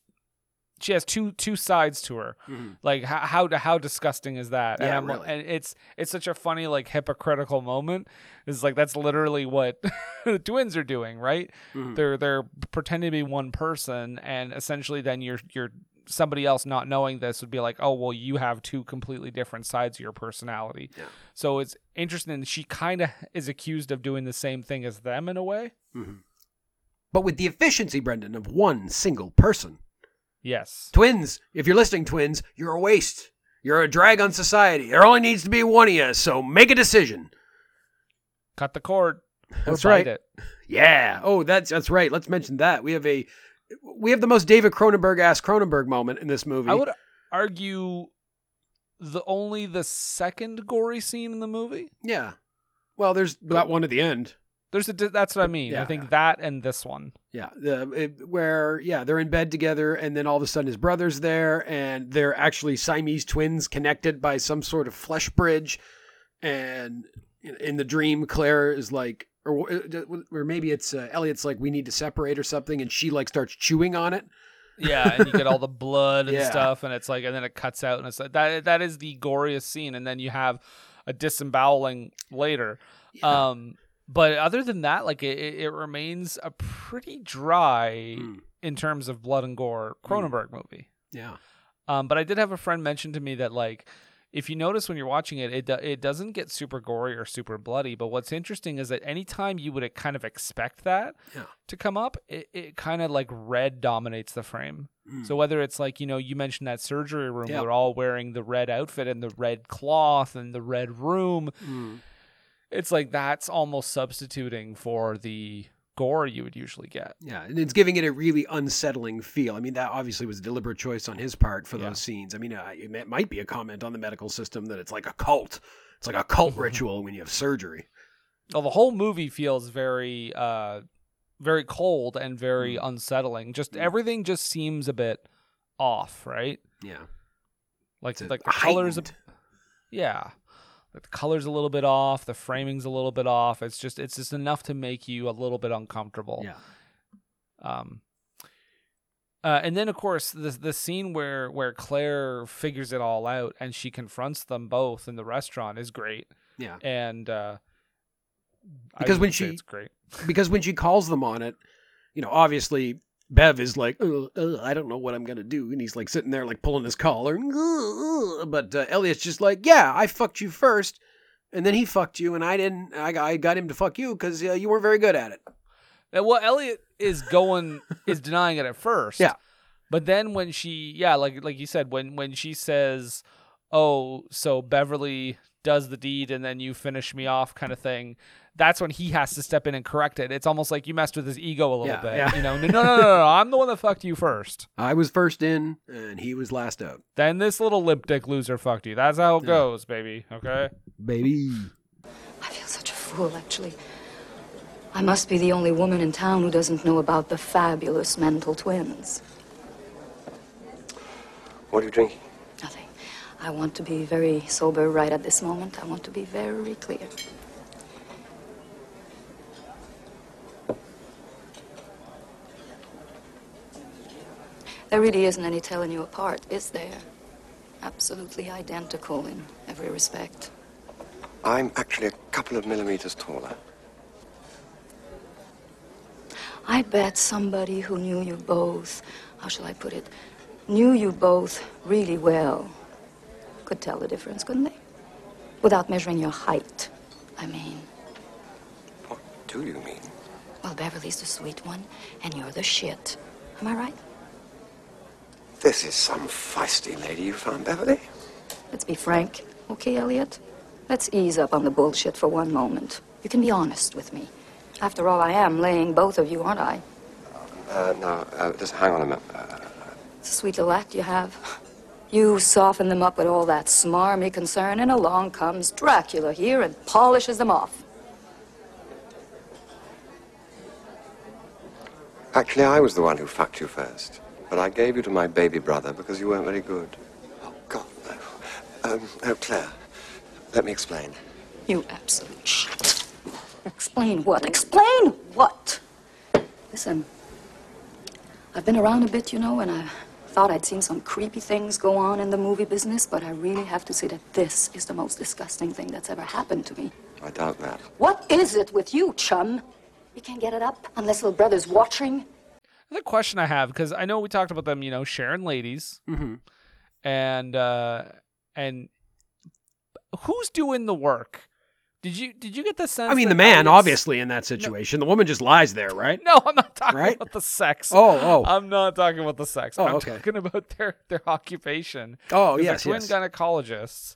she has two two sides to her. Mhm. Like how how how disgusting is that? and, Yeah, I'm really. and it's it's such a funny like hypocritical moment. It's like that's literally what the twins are doing, right? Mhm. They're they're pretending to be one person, and essentially then you're you're somebody else not knowing this would be like, oh well, you have two completely different sides of your personality. Yeah. So it's interesting. She kind of is accused of doing the same thing as them in a way. Mhm. But with the efficiency, Brendan, of one single person. Yes. Twins, if you're listening, twins, you're a waste. You're a drag on society. There only needs to be one of you, so make a decision. Cut the cord. That's right. It. Yeah. Oh, that's that's right. Let's mention that. We have a we have the most David Cronenberg ass Cronenberg moment in this movie. I would argue the only the second gory scene in the movie. Yeah. Well, there's that one at the end. There's a that's what I mean. I think yeah. that and this one. Yeah, the it, where yeah they're in bed together, and then all of a sudden his brother's there, and they're actually Siamese twins connected by some sort of flesh bridge, and in, in the dream Claire is like, or or maybe it's uh, Elliot's like we need to separate or something, and she like starts chewing on it. Yeah, and you get all the blood and Yeah. stuff, and it's like, and then it cuts out, and it's like that. That is the goriest scene, and then you have a disemboweling later. Yeah. Um, but other than that, like it, it remains a pretty dry Mm. in terms of blood and gore Cronenberg movie. yeah, Um, but I did have a friend mention to me that like, if you notice when you're watching it, it do- it doesn't get super gory or super bloody. But what's interesting is that anytime you would kind of expect that Yeah. to come up, it, it kind of like red dominates the frame. Mm. So whether it's like you know you mentioned that surgery room, Yeah. they're all wearing the red outfit and the red cloth and the red room. Mm. It's like that's almost substituting for the gore you would usually get. Yeah, and it's giving it a really unsettling feel. I mean, that obviously was a deliberate choice on his part for Yeah. those scenes. I mean, uh, it might be a comment on the medical system that it's like a cult. It's like a cult ritual when you have surgery. Well, the whole movie feels very, uh, very cold and very Mm. unsettling. Just Mm. everything just seems a bit off, right? Yeah, Like It's like the colors, a, heightened. yeah, the colors a little bit off, the framing's a little bit off. It's just it's just enough to make you a little bit uncomfortable. Yeah, Um, uh, and then of course the the scene where where Claire figures it all out and she confronts them both in the restaurant is great. yeah. And uh, Because when she- it's great. Because when she calls them on it, you know, obviously Bev is like, "Ugh, ugh, I don't know what I'm gonna do, and he's like sitting there like pulling his collar. "Ugh, ugh." But uh, Elliot's just like, Yeah, I fucked you first, and then he fucked you, and I didn't. I got, I got him to fuck you because uh, you weren't very good at it. Uh, Well, Elliot is going is denying it at first. Yeah. But then when she yeah, like like you said, when when she says, Oh, so Beverly does the deed and then you finish me off kind of thing, that's when he has to step in and correct it. It's almost like you messed with his ego a little Yeah, bit. yeah. You know, no no no no no, I'm the one that fucked you first. I was first in, and he was last out. Then this little lip dick loser fucked you. That's how it goes, baby. Okay? Baby. I feel such a fool, actually. I must be the only woman in town who doesn't know about the fabulous Mantle twins. What are you drinking? I want to be very sober right at this moment. I want to be very clear. There really isn't any telling you apart, is there? Absolutely identical in every respect. I'm actually a couple of millimeters taller. I bet somebody who knew you both, how shall I put it, knew you both really well, could tell the difference, couldn't they? Without measuring your height, I mean. What do you mean? Well, Beverly's the sweet one, and you're the shit. Am I right? This is some feisty lady you found, Beverly. Let's be frank, okay, Elliot? Let's ease up on the bullshit for one moment. You can be honest with me. After all, I am laying both of you, aren't I? Uh, no, uh, just hang on a minute. Uh, It's a sweet little act you have. You soften them up with all that smarmy concern, and along comes Dracula here and polishes them off. actually, I was the one who fucked you first. But I gave you to my baby brother because you weren't very good. Oh, God, no. Um, oh, Claire, let me explain. You absolute shit. Explain what? Explain what? Listen, I've been around a bit, you know, and I thought I'd seen some creepy things go on in the movie business, but I really have to say that this is the most disgusting thing that's ever happened to me. I doubt that. What is it with you, chum? You can't get it up unless little brother's watching? The question I have because I know we talked about them, you know, sharing ladies, Mm-hmm. and uh and who's doing the work? Did you did you get the sense? I mean, the man, Elliot's- obviously, in that situation. The woman just lies there, right? No, I'm not talking Right? about the sex. Oh, oh. I'm not talking about the sex. Oh, I'm okay. talking about their their occupation. Oh, yes, twin yes. gynecologists.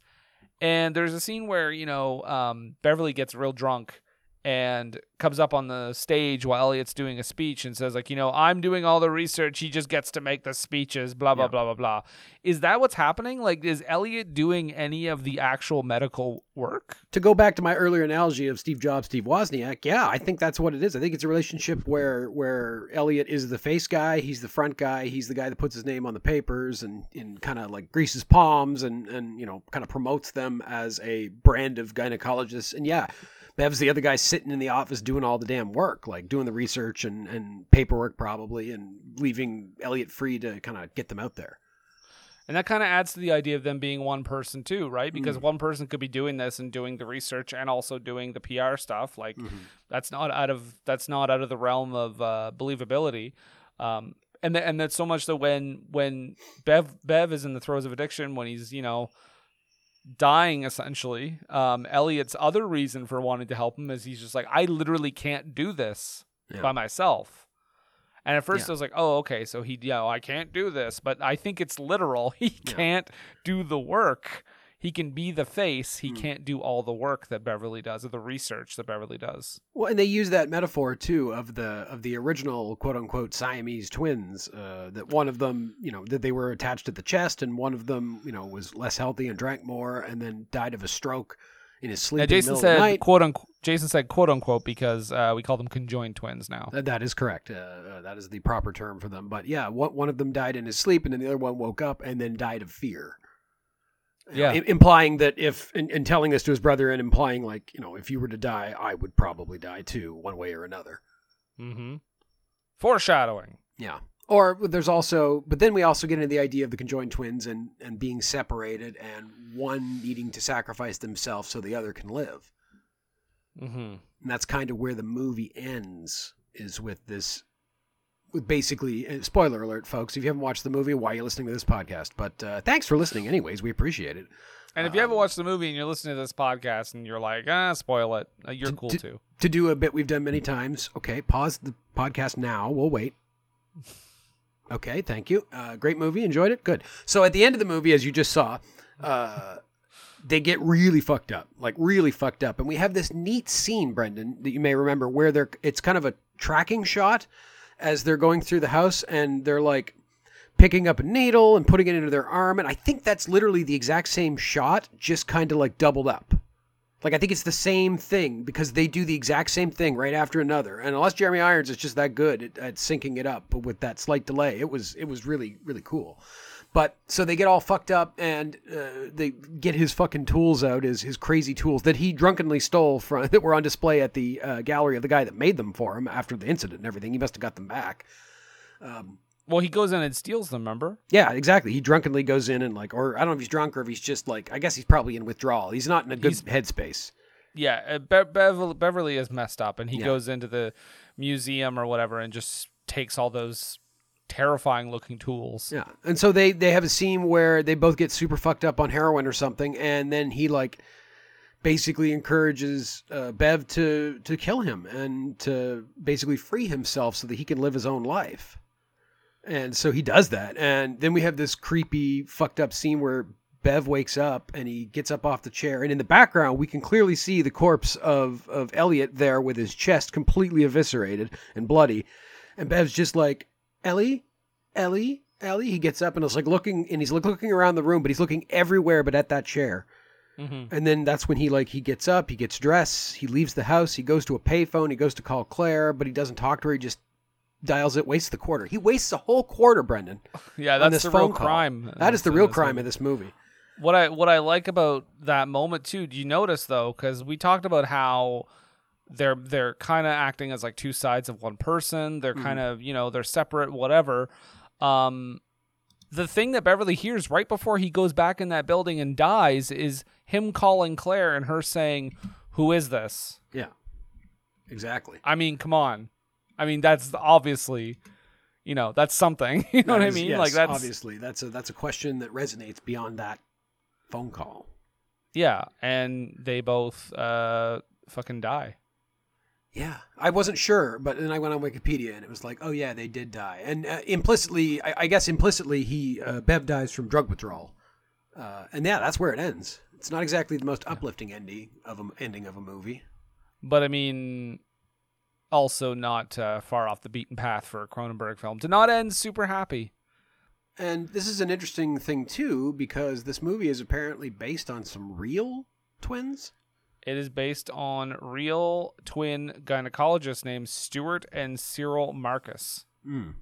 And there's a scene where you know um, Beverly gets real drunk and comes up on the stage while Elliot's doing a speech and says like, you know, I'm doing all the research. He just gets to make the speeches. Blah blah Yeah. blah blah blah. Is that what's happening? Like, is Elliot doing any of the actual medical work? To go back to my earlier analogy of Steve Jobs, Steve Wozniak, yeah, I think that's what it is. I think it's a relationship where where Elliot is the face guy, he's the front guy, he's the guy that puts his name on the papers and, and kind of like greases palms and and you know kind of promotes them as a brand of gynecologist. And yeah, Bev's the other guy sitting in the office doing all the damn work, like doing the research and and paperwork probably, and leaving Elliot free to kind of get them out there. And that kind of adds to the idea of them being one person too, right? Because Mm. one person could be doing this and doing the research and also doing the PR stuff. Like Mm-hmm. that's not out of that's not out of the realm of uh, believability. Um, and th- and that's so much that when when Bev Bev is in the throes of addiction, when he's you know dying essentially, um, Elliot's other reason for wanting to help him is he's just like I literally can't do this Yeah. by myself. And at first Yeah. I was like, oh, okay, so he, yeah, I can't do this. But I think it's literal. He can't do the work. He can be the face. He can't do all the work that Beverly does or the research that Beverly does. Well, and they use that metaphor too of the of the original quote unquote Siamese twins. Uh, that one of them, you know, that they were attached at the chest, and one of them, you know, was less healthy and drank more, and then died of a stroke in his sleep. Now, Jason said, quote unquote, Jason said, quote unquote, because uh, we call them conjoined twins now. That- that is correct. Uh, uh, that is the proper term for them. But yeah, one one of them died in his sleep, and then the other one woke up and then died of fear. Yeah. im- implying that if and, and telling this to his brother and implying like you know if you were to die, I would probably die too, one way or another. Mm-hmm. Foreshadowing. Yeah. Or there's also, but then we also get into the idea of the conjoined twins and and being separated, and one needing to sacrifice themselves so the other can live. Mm-hmm. And that's kind of where the movie ends, is with this basically uh, spoiler alert, folks. If you haven't watched the movie, why are you listening to this podcast? But uh, thanks for listening, anyways. We appreciate it. And if you haven't watched the movie and you're listening to this podcast and you're like, ah, spoil it, uh, you're cool to, too. To do a bit we've done many times. Okay, pause the podcast now. We'll wait. Okay, thank you. Uh, great movie. Enjoyed it. Good. So at the end of the movie, as you just saw, uh, they get really fucked up, like really fucked up, and we have this neat scene, Brendan, that you may remember, where they're it's kind of a tracking shot as they're going through the house, and they're like picking up a needle and putting it into their arm, and I think that's literally the exact same shot, just kind of like doubled up. Like I think it's the same thing because they do the exact same thing right after another. And unless Jeremy Irons is just that good at, at syncing it up, but with that slight delay, it was it was really really cool. But so they get all fucked up and uh, they get his fucking tools out, his his crazy tools that he drunkenly stole from that were on display at the uh, gallery of the guy that made them for him after the incident and everything. He must have got them back. Well, he goes in and steals them. Remember? Yeah, exactly. He drunkenly goes in and like, or I don't know if he's drunk or if he's just like, I guess he's probably in withdrawal. He's not in a good headspace. Yeah, uh, Be- Beverly, Beverly is messed up, and he Yeah. goes into the museum or whatever and just takes all those terrifying looking tools. Yeah, and so they they have a scene where they both get super fucked up on heroin or something, and then he like basically encourages uh, Bev to to kill him and to basically free himself so that he can live his own life. And so he does that, and then we have this creepy fucked up scene where Bev wakes up and he gets up off the chair, and in the background we can clearly see the corpse of of Elliot there with his chest completely eviscerated and bloody, and Bev's just like Ellie, Ellie, Ellie. He gets up and is like looking, and he's look, looking around the room, but he's looking everywhere but at that chair. Mhm. And then that's when he like he gets up, he gets dressed, he leaves the house, he goes to a payphone, he goes to call Claire, but he doesn't talk to her. He just dials it, wastes the quarter. He wastes a whole quarter, Brendan. Yeah, that's the real call. crime. That is the real crime movie. of this movie. What I what I like about that moment too, do you notice though? Because we talked about how they're they're kind of acting as like two sides of one person. They're kind of you know they're separate, whatever. Um, the thing that Beverly hears right before he goes back in that building and dies is him calling Claire and her saying, "Who is this?" Yeah, exactly. I mean, come on. I mean, that's obviously, you know, that's something. You know what That I mean? yes, like that's obviously that's a that's a question that resonates beyond that phone call. yeah. And they both uh fucking die. Yeah, I wasn't sure, but then I went on Wikipedia and it was like, oh yeah, they did die, and uh, implicitly, I, I guess implicitly, he uh, Bev dies from drug withdrawal, uh, and yeah, that's where it ends. It's not exactly the most uplifting ending of a ending of a movie. but I mean, also not uh, far off the beaten path for a Cronenberg film to not end super happy. And this is an interesting thing too, because this movie is apparently based on some real twins. It is based on real twin gynecologists named Stuart and Cyril Marcus, Mm.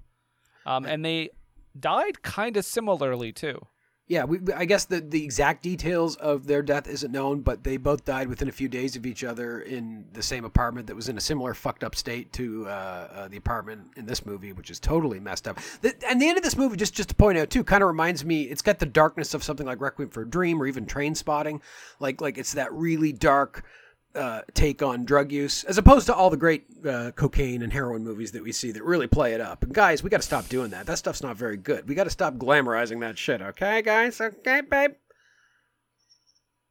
um, and they died kind of similarly too. Yeah, we, I guess the, the exact details of their death isn't known, but they both died within a few days of each other in the same apartment that was in a similar fucked up state to uh, uh, the apartment in this movie, which is totally messed up. The, and the end of this movie, just just to point out too, kind of reminds me. It's got the darkness of something like Requiem for a Dream or even Train Spotting. Like like it's that really dark. Uh, take on drug use, as opposed to all the great uh, cocaine and heroin movies that we see that really play it up. And guys, we got to stop doing that. That stuff's not very good. We got to stop glamorizing that shit. Okay, guys. Okay, babe.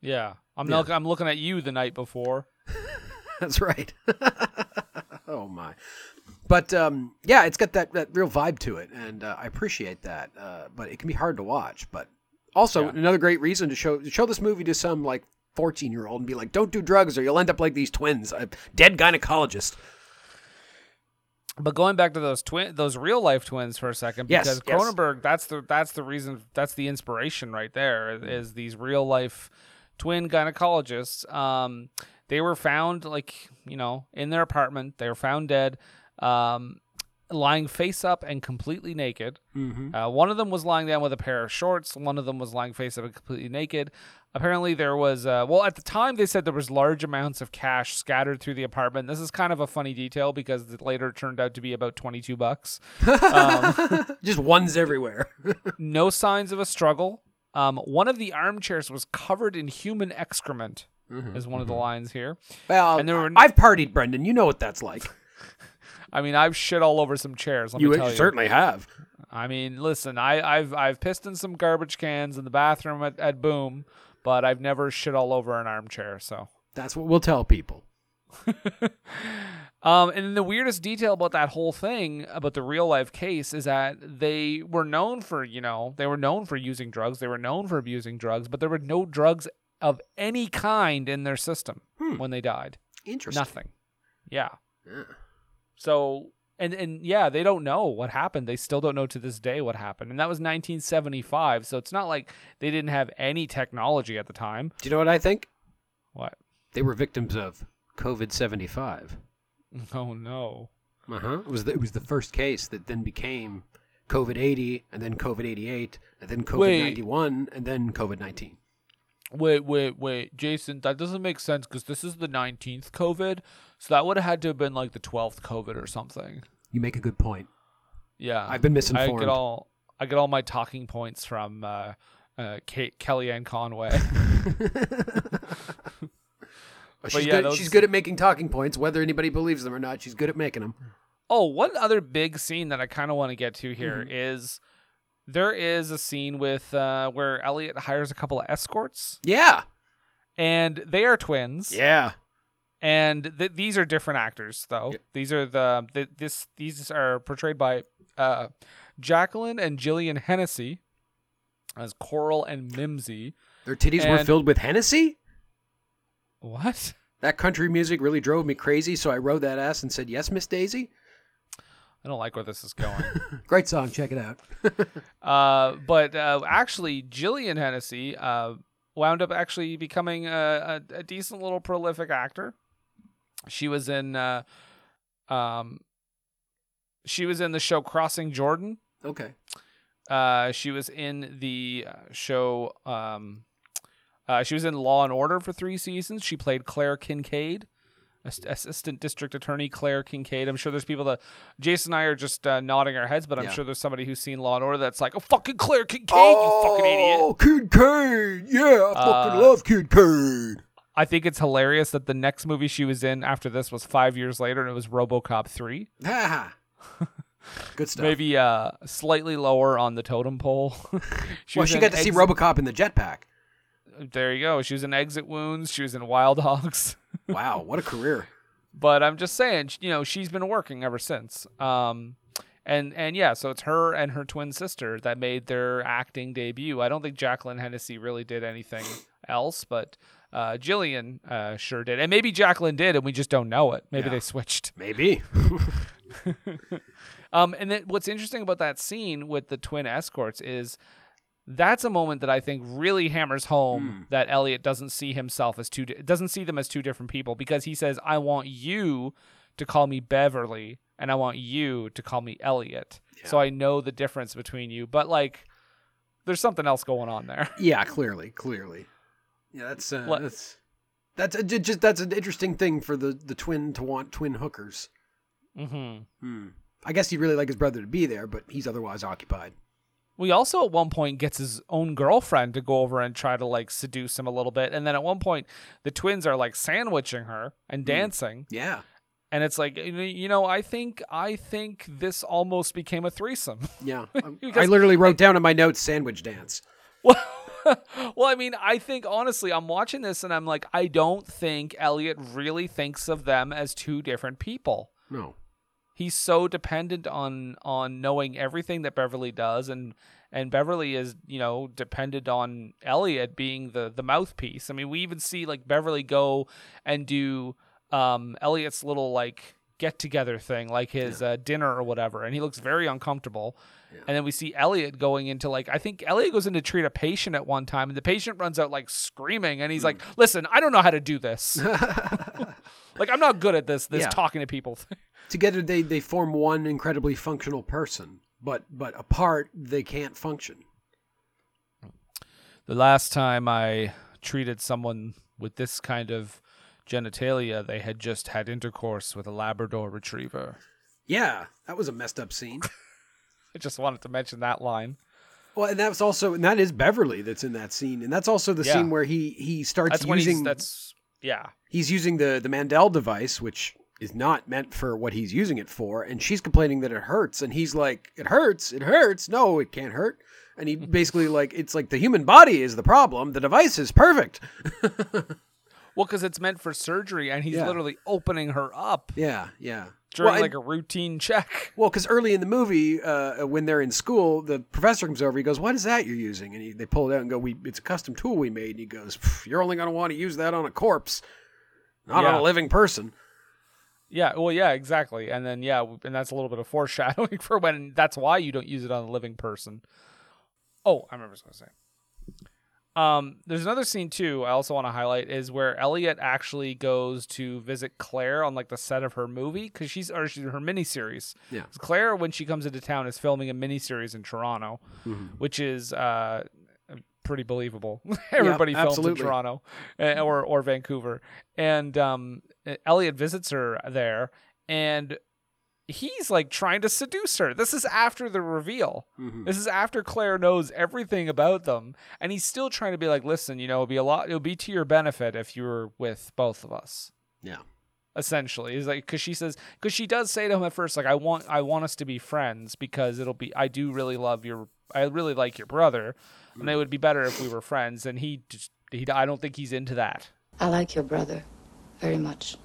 Yeah, I'm Yeah. look I'm looking at you the night before. That's right. oh my. But um, yeah, it's got that, that real vibe to it, and uh, I appreciate that. Uh, but it can be hard to watch. But also Yeah. another great reason to show to show this movie to some like fourteen year old and be like, "Don't do drugs, or you'll end up like these twins, a dead gynecologist." But going back to those twin, those real life twins for a second, Yes, because yes. Cronenberg, that's the that's the reason, that's the inspiration right there. Mm-hmm. Is these real life twin gynecologists? Um, they were found like you know in their apartment. They were found dead, um, lying face up and completely naked. Mm-hmm. Uh, one of them was lying down with a pair of shorts. One of them was lying face up and completely naked. Apparently, there was uh, well at the time they said there was large amounts of cash scattered through the apartment. This is kind of a funny detail because it later turned out to be about twenty two bucks. Um, Just ones everywhere. no signs of a struggle. Um, one of the armchairs was covered in human excrement. Is one of the lines here. well, And there were- I've partied, Brendan. You know what that's like. I mean, I've shit all over some chairs. Let You me tell you. certainly have. I mean, listen, I, I've I've pissed in some garbage cans in the bathroom at, at Boom, but I've never shit all over an armchair. So, That's what we'll tell people. um, and then the weirdest detail about that whole thing about the real life case is that they were known for you know they were known for using drugs, they were known for abusing drugs, but there were no drugs of any kind in their system when they died. Interesting. Nothing. Yeah. Yeah. So and and yeah, they don't know what happened. They still don't know to this day what happened. And that was 1975, so it's not like they didn't have any technology at the time. Do you know what I think? What? They were victims of COVID seventy five. Oh no. Uh huh. It was the, it was the first case that then became COVID eighty, and then COVID eighty eight, and then COVID ninety one, and then COVID nineteen. Wait, wait, wait, Jason, that doesn't make sense because this is the 19th COVID, so that would have had to have been like the 12th COVID or something. You make a good point. Yeah, I've been I get all I get all my talking points from uh, uh, Kate Kellyanne Conway. She's yeah, good. those- She's good at making talking points, whether anybody believes them or not. She's good at making them. Oh, one other big scene that I kind of want to get to here is Mm-hmm. there is a scene with uh, where Elliot hires a couple of escorts, Yeah. and they are twins. Yeah. And th- these are different actors though. Yep. These are the th- this these are portrayed by uh, Jacqueline and Jillian Hennessy as Coral and Mimsy. Their titties were filled with Hennessy. What? That country music really drove me crazy, so I rode that ass and said, "Yes, Miss Daisy." I don't like where this is going. Great song. Check it out. uh, but uh, actually, Jillian Hennessy uh, wound up actually becoming a, a, a decent little prolific actor. She was in, uh, um, she was in the show Crossing Jordan. Okay. Uh, she was in the uh, show. Um, uh, she was in Law and Order for three seasons. She played Claire Kincaid, Assistant District Attorney Claire Kincaid. I'm sure there's people that Jason and I are just uh, nodding our heads, but I'm Yeah. sure there's somebody who's seen Law and Order that's like, "Oh, fucking Claire Kincaid, you fucking idiot." Oh, Kincaid. Yeah, I fucking Uh, love Kincaid. I think it's hilarious that the next movie she was in after this was five years later, and it was RoboCop three. Ha. Good stuff. Maybe uh, slightly lower on the totem pole. she well, she got to see RoboCop in the jetpack. There you go. She was in Exit Wounds. She was in Wild Hogs. Wow, what a career. but I'm just saying, you know, she's been working ever since. Um, and and yeah, so it's her and her twin sister that made their acting debut. I don't think Jacqueline Hennessy really did anything else, but uh, Jillian uh, sure did, and maybe Jacqueline did, and we just don't know it. Maybe Yeah. they switched. Maybe. Um, and then what's interesting about that scene with the twin escorts is that's a moment that I think really hammers home that Elliot doesn't see himself as two di- doesn't see them as two different people because he says I want you to call me Beverly and I want you to call me Elliot. So I know the difference between you, but like there's something else going on there. yeah, clearly, clearly. Yeah, that's uh, What- that's that's a, just that's an interesting thing for the the twin to want twin hookers. Mm-hmm. Hmm. I guess he'd really like his brother to be there, but he's otherwise occupied. We also at one point gets his own girlfriend to go over and try to like seduce him a little bit, and then at one point the twins are like sandwiching her and dancing, Yeah. and it's like you know- I think I think this almost became a threesome. Yeah. Um, I literally wrote down in my notes sandwich dance. well, well, I mean, I think honestly, I'm watching this and I'm like, I don't think Elliot really thinks of them as two different people. No. he's so dependent on on knowing everything that Beverly does and and Beverly is you know dependent on Elliot being the the mouthpiece. I mean, we even see like Beverly go and do um Elliot's little like get together thing, like his uh, dinner or whatever, and he looks very uncomfortable. And then we see Elliot going into like I think Elliot goes in to treat a patient at one time, and the patient runs out like screaming, and he's like, hmm. "Listen, I don't know how to do this. like I'm not good at this. This Yeah. talking to people." Together they they form one incredibly functional person, but but apart they can't function. The last time I treated someone with this kind of genitalia, they had just had intercourse with a Labrador retriever. Yeah, that was a messed up scene. I just wanted to mention that line. Well, and that was also, and that is Beverly that's in that scene, and that's also the Yeah. scene where he he starts That's when using that's yeah. he's using the the Mantle device, which is not meant for what he's using it for, and she's complaining that it hurts, and he's like, "It hurts, it hurts." No, it can't hurt. And he basically like it's like the human body is the problem. The device is perfect. Well, because it's meant for surgery, and he's Yeah. literally opening her up yeah, yeah. During Well, like a routine check. Well, because early in the movie, uh, when they're in school, the professor comes over. He goes, "What is that you're using?" And he, they pull it out and go, "We it's a custom tool we made." And he goes, "You're only going to want to use that on a corpse, not on a living person." Yeah, well, yeah, exactly. And then yeah, and that's a little bit of foreshadowing for when that's why you don't use it on a living person. Oh, I remember what I was going to say. Um, there's another scene too. I also want to highlight is where Elliot actually goes to visit Claire on like the set of her movie because she's or she's her miniseries. Yeah. Claire, when she comes into town, is filming a miniseries in Toronto, which is uh pretty believable. Everybody films absolutely. in Toronto uh, or or Vancouver, and um, Elliot visits her there, and he's like trying to seduce her. This is after the reveal. Mm-hmm. This is after Claire knows everything about them, and he's still trying to be like, listen, you know, it'll be a lot. It'll be to your benefit if you were with both of us. Yeah. Essentially, is like because she says because she does say to him at first like I want I want us to be friends because it'll be I do really love your I really like your brother, and it mm. would be better if we were friends. And he just he I don't think he's into that. I like your brother very much.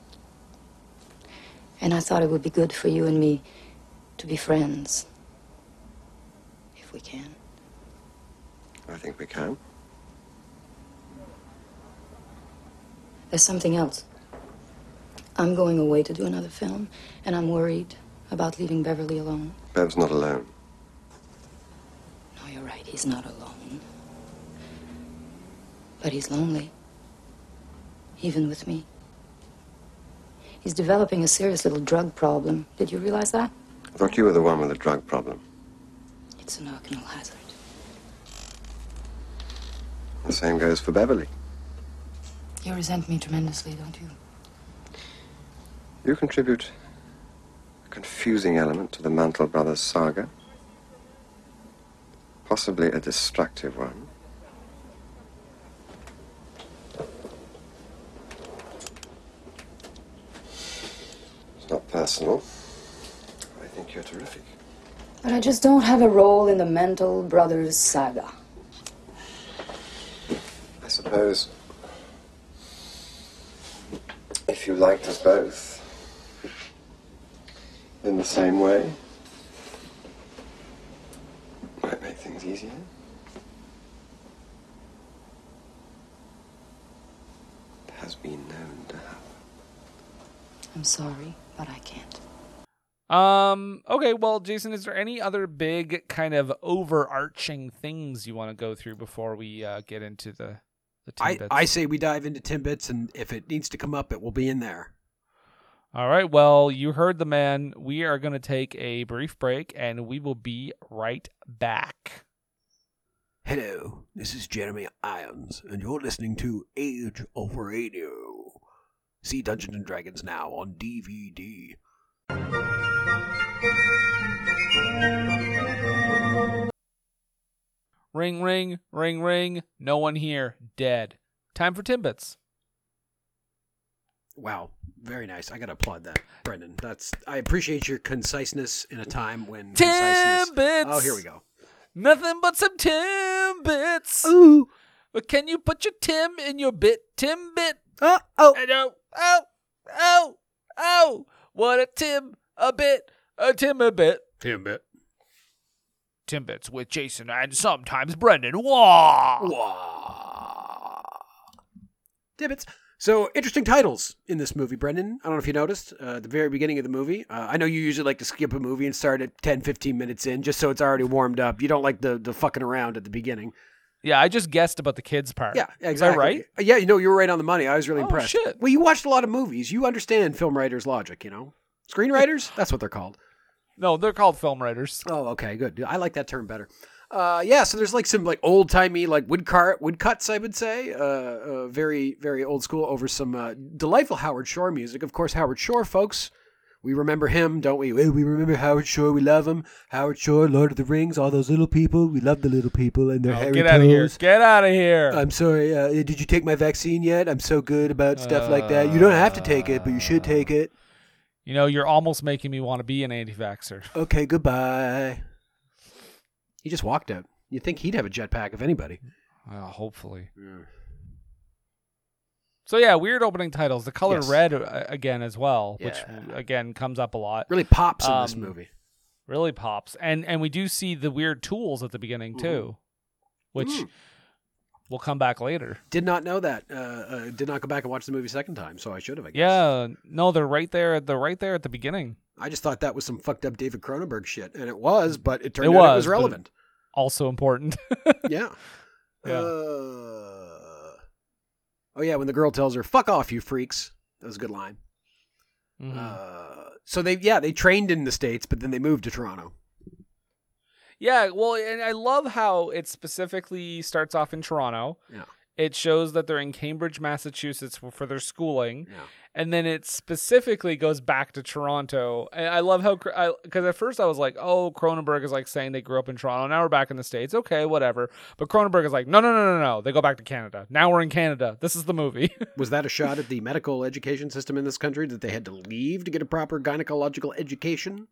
And I thought it would be good for you and me to be friends. If we can. I think we can. There's something else. I'm going away to do another film, and I'm worried about leaving Beverly alone. Bev's not alone. No, you're right, he's not alone. But he's lonely. Even with me. He's developing a serious little drug problem. Did you realize that? I thought you were the one with the drug problem. It's an arcanal hazard. The same goes for Beverly. You resent me tremendously, don't you? You contribute a confusing element to the Mantle Brothers saga. Possibly a destructive one. Not personal. I think you're terrific. But I just don't have a role in the Mantle Brothers saga. I suppose if you liked us both in the same way, might make things easier. It has been known to happen. I'm sorry, but I can't. Um. Okay. Well, Jason, is there any other big kind of overarching things you want to go through before we uh, get into the the I. I say we dive into Timbits, and if it needs to come up, it will be in there. All right. Well, you heard the man. We are going to take a brief break, and we will be right back. Hello, this is Jeremy Irons, and you're listening to Age of Radio. See Dungeons and Dragons now on DVD. Ring, ring, ring, ring. No one here. Dead. Time for Timbits. Wow, very nice. I gotta applaud that, Brendan. That's I appreciate your conciseness in a time when conciseness. Timbits. Oh, here we go. Nothing but some Timbits. Ooh, But can you put your Tim in your bit? Timbit. oh, oh. I know. Oh, oh, oh. What a Tim a bit. A Tim a bit. Timbit. Timbits with Jason and sometimes Brendan. Wah. Wow. Timbits. So interesting titles in this movie, Brendan. I don't know if you noticed uh, at the very beginning of the movie. Uh, I know you usually like to skip a movie and start at 10, 15 minutes in, just so it's already warmed up. You don't like the the fucking around at the beginning. Yeah, I just guessed about the kids part. Yeah, Is exactly. that right? Yeah, you know, you were right on the money. I was really Oh, impressed. shit. Well, you watched a lot of movies. You understand film writers' logic, you know? Screenwriters? That's what they're called. No, they're called film writers. Oh, okay, good. I like that term better. Uh, yeah, so there's like some like old timey like wood car wood cuts, I would say. Uh, uh, very very old school over some uh, delightful Howard Shore music. Of course, Howard Shore, folks. We remember him, don't we? We remember Howard Shore. We love him. Howard Shore, Lord of the Rings, all those little people. We love the little people and their Oh, hairy get out of here. Get out of here. I'm sorry. Uh, did you take my vaccine yet? I'm so good about stuff like that. You don't have to take it, but you should take it. You know, you're almost making me want to be an anti-vaxxer. Okay, goodbye. He just walked out. You'd think he'd have a jetpack if anybody. Well, hopefully. So yeah, weird opening titles. The color Yes. red uh, again as well, which again comes up a lot. Really pops in this Um, movie. Really pops, and and we do see the weird tools at the beginning too, which Mm. will come back later. Did not know that. Uh, uh, did not go back and watch the movie second time, so I should have. I guess. Yeah, no, they're right there. They're right there at the beginning. I just thought that was some fucked up David Cronenberg shit, and it was, but it turned It out it was, was relevant. Also important. yeah. Yeah. Uh, oh yeah, when the girl tells her "fuck off, you freaks," that was a good line. Mhm. Uh, so they yeah they trained in the states, but then they moved to Toronto. Yeah, well, and I love how it specifically starts off in Toronto. Yeah. It shows that they're in Cambridge, Massachusetts for, their schooling, Yeah. and then it specifically goes back to Toronto. And I love how because at first I was like, "Oh, Cronenberg is like saying they grew up in Toronto. Now we're back in the states. Okay, whatever." But Cronenberg is like, "No, no, no, no, no. They go back to Canada. Now we're in Canada. This is the movie." Was that a shot at the medical education system in this country that they had to leave to get a proper gynecological education?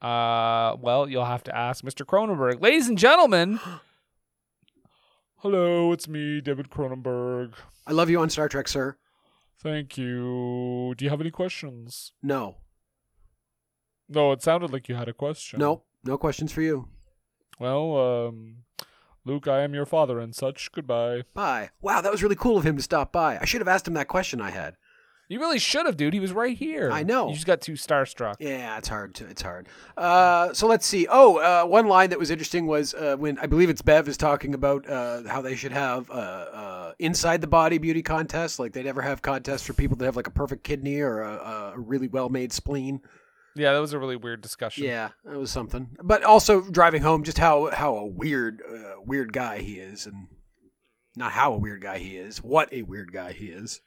Uh, well, you'll have to ask Mr. Cronenberg. Ladies and gentlemen, hello, it's me, David Cronenberg. I love you on Star Trek, sir. Thank you. Do you have any questions? No, No, it sounded like you had a question. no, no questions for you. Well, um, Luke, I am your father and such. Goodbye. Bye. Wow, that was really cool of him to stop by. I should have asked him that question I had. You really should have, dude. He was right here. I know. You just got too starstruck. Yeah, it's hard. To, it's hard. Uh, so let's see. Oh, uh, one line that was interesting was uh, when I believe it's Bev is talking about uh, how they should have uh, uh, inside the body beauty contests. Like they never have contests for people that have like a perfect kidney or a, a really well made spleen. Yeah, that was a really weird discussion. Yeah, that was something. But also driving home just how how a weird uh, weird guy he is, and not how a weird guy he is, what a weird guy he is.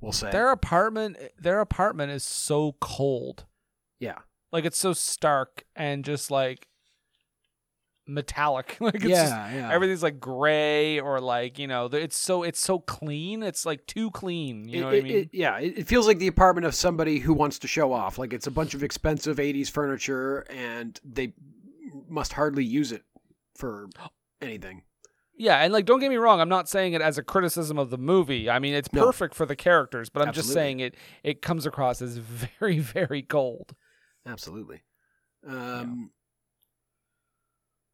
We'll say. Their apartment, their apartment is so cold. yeah. Like it's so stark and just like metallic. like it's Yeah, just, yeah. everything's like gray or like you know it's so it's so clean. It's like too clean. You know what It- I mean? it- yeah, it, it feels like the apartment of somebody who wants to show off. Like it's a bunch of expensive '80s furniture, and they must hardly use it for anything. Yeah, and like don't get me wrong, I'm not saying it as a criticism of the movie. I mean, it's No. perfect for the characters, but I'm just saying it it comes across as very very cold. Absolutely. Um,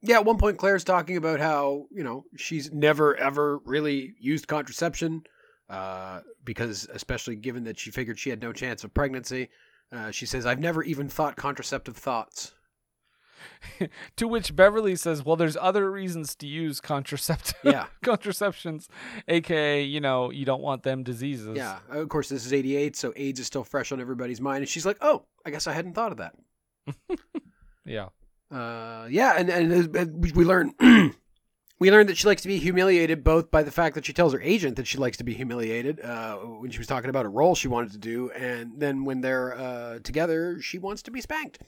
yeah. At one point, Claire's talking about how you know she's never ever really used contraception uh, because, especially given that she figured she had no chance of pregnancy. Uh, she says, "I've never even thought contraceptive thoughts." to which Beverly says, "Well, there's other reasons to use contraceptive Yeah. contraceptions, aka, you know, you don't want them diseases." Yeah, of course, this is 88, so AIDS is still fresh on everybody's mind. And she's like, oh, I guess I hadn't thought of that. Yeah. Uh, yeah, and, and, and we we learn. We learned that she likes to be humiliated both by the fact that she tells her agent that she likes to be humiliated uh, when she was talking about a role she wanted to do, and then when they're uh, together, she wants to be spanked.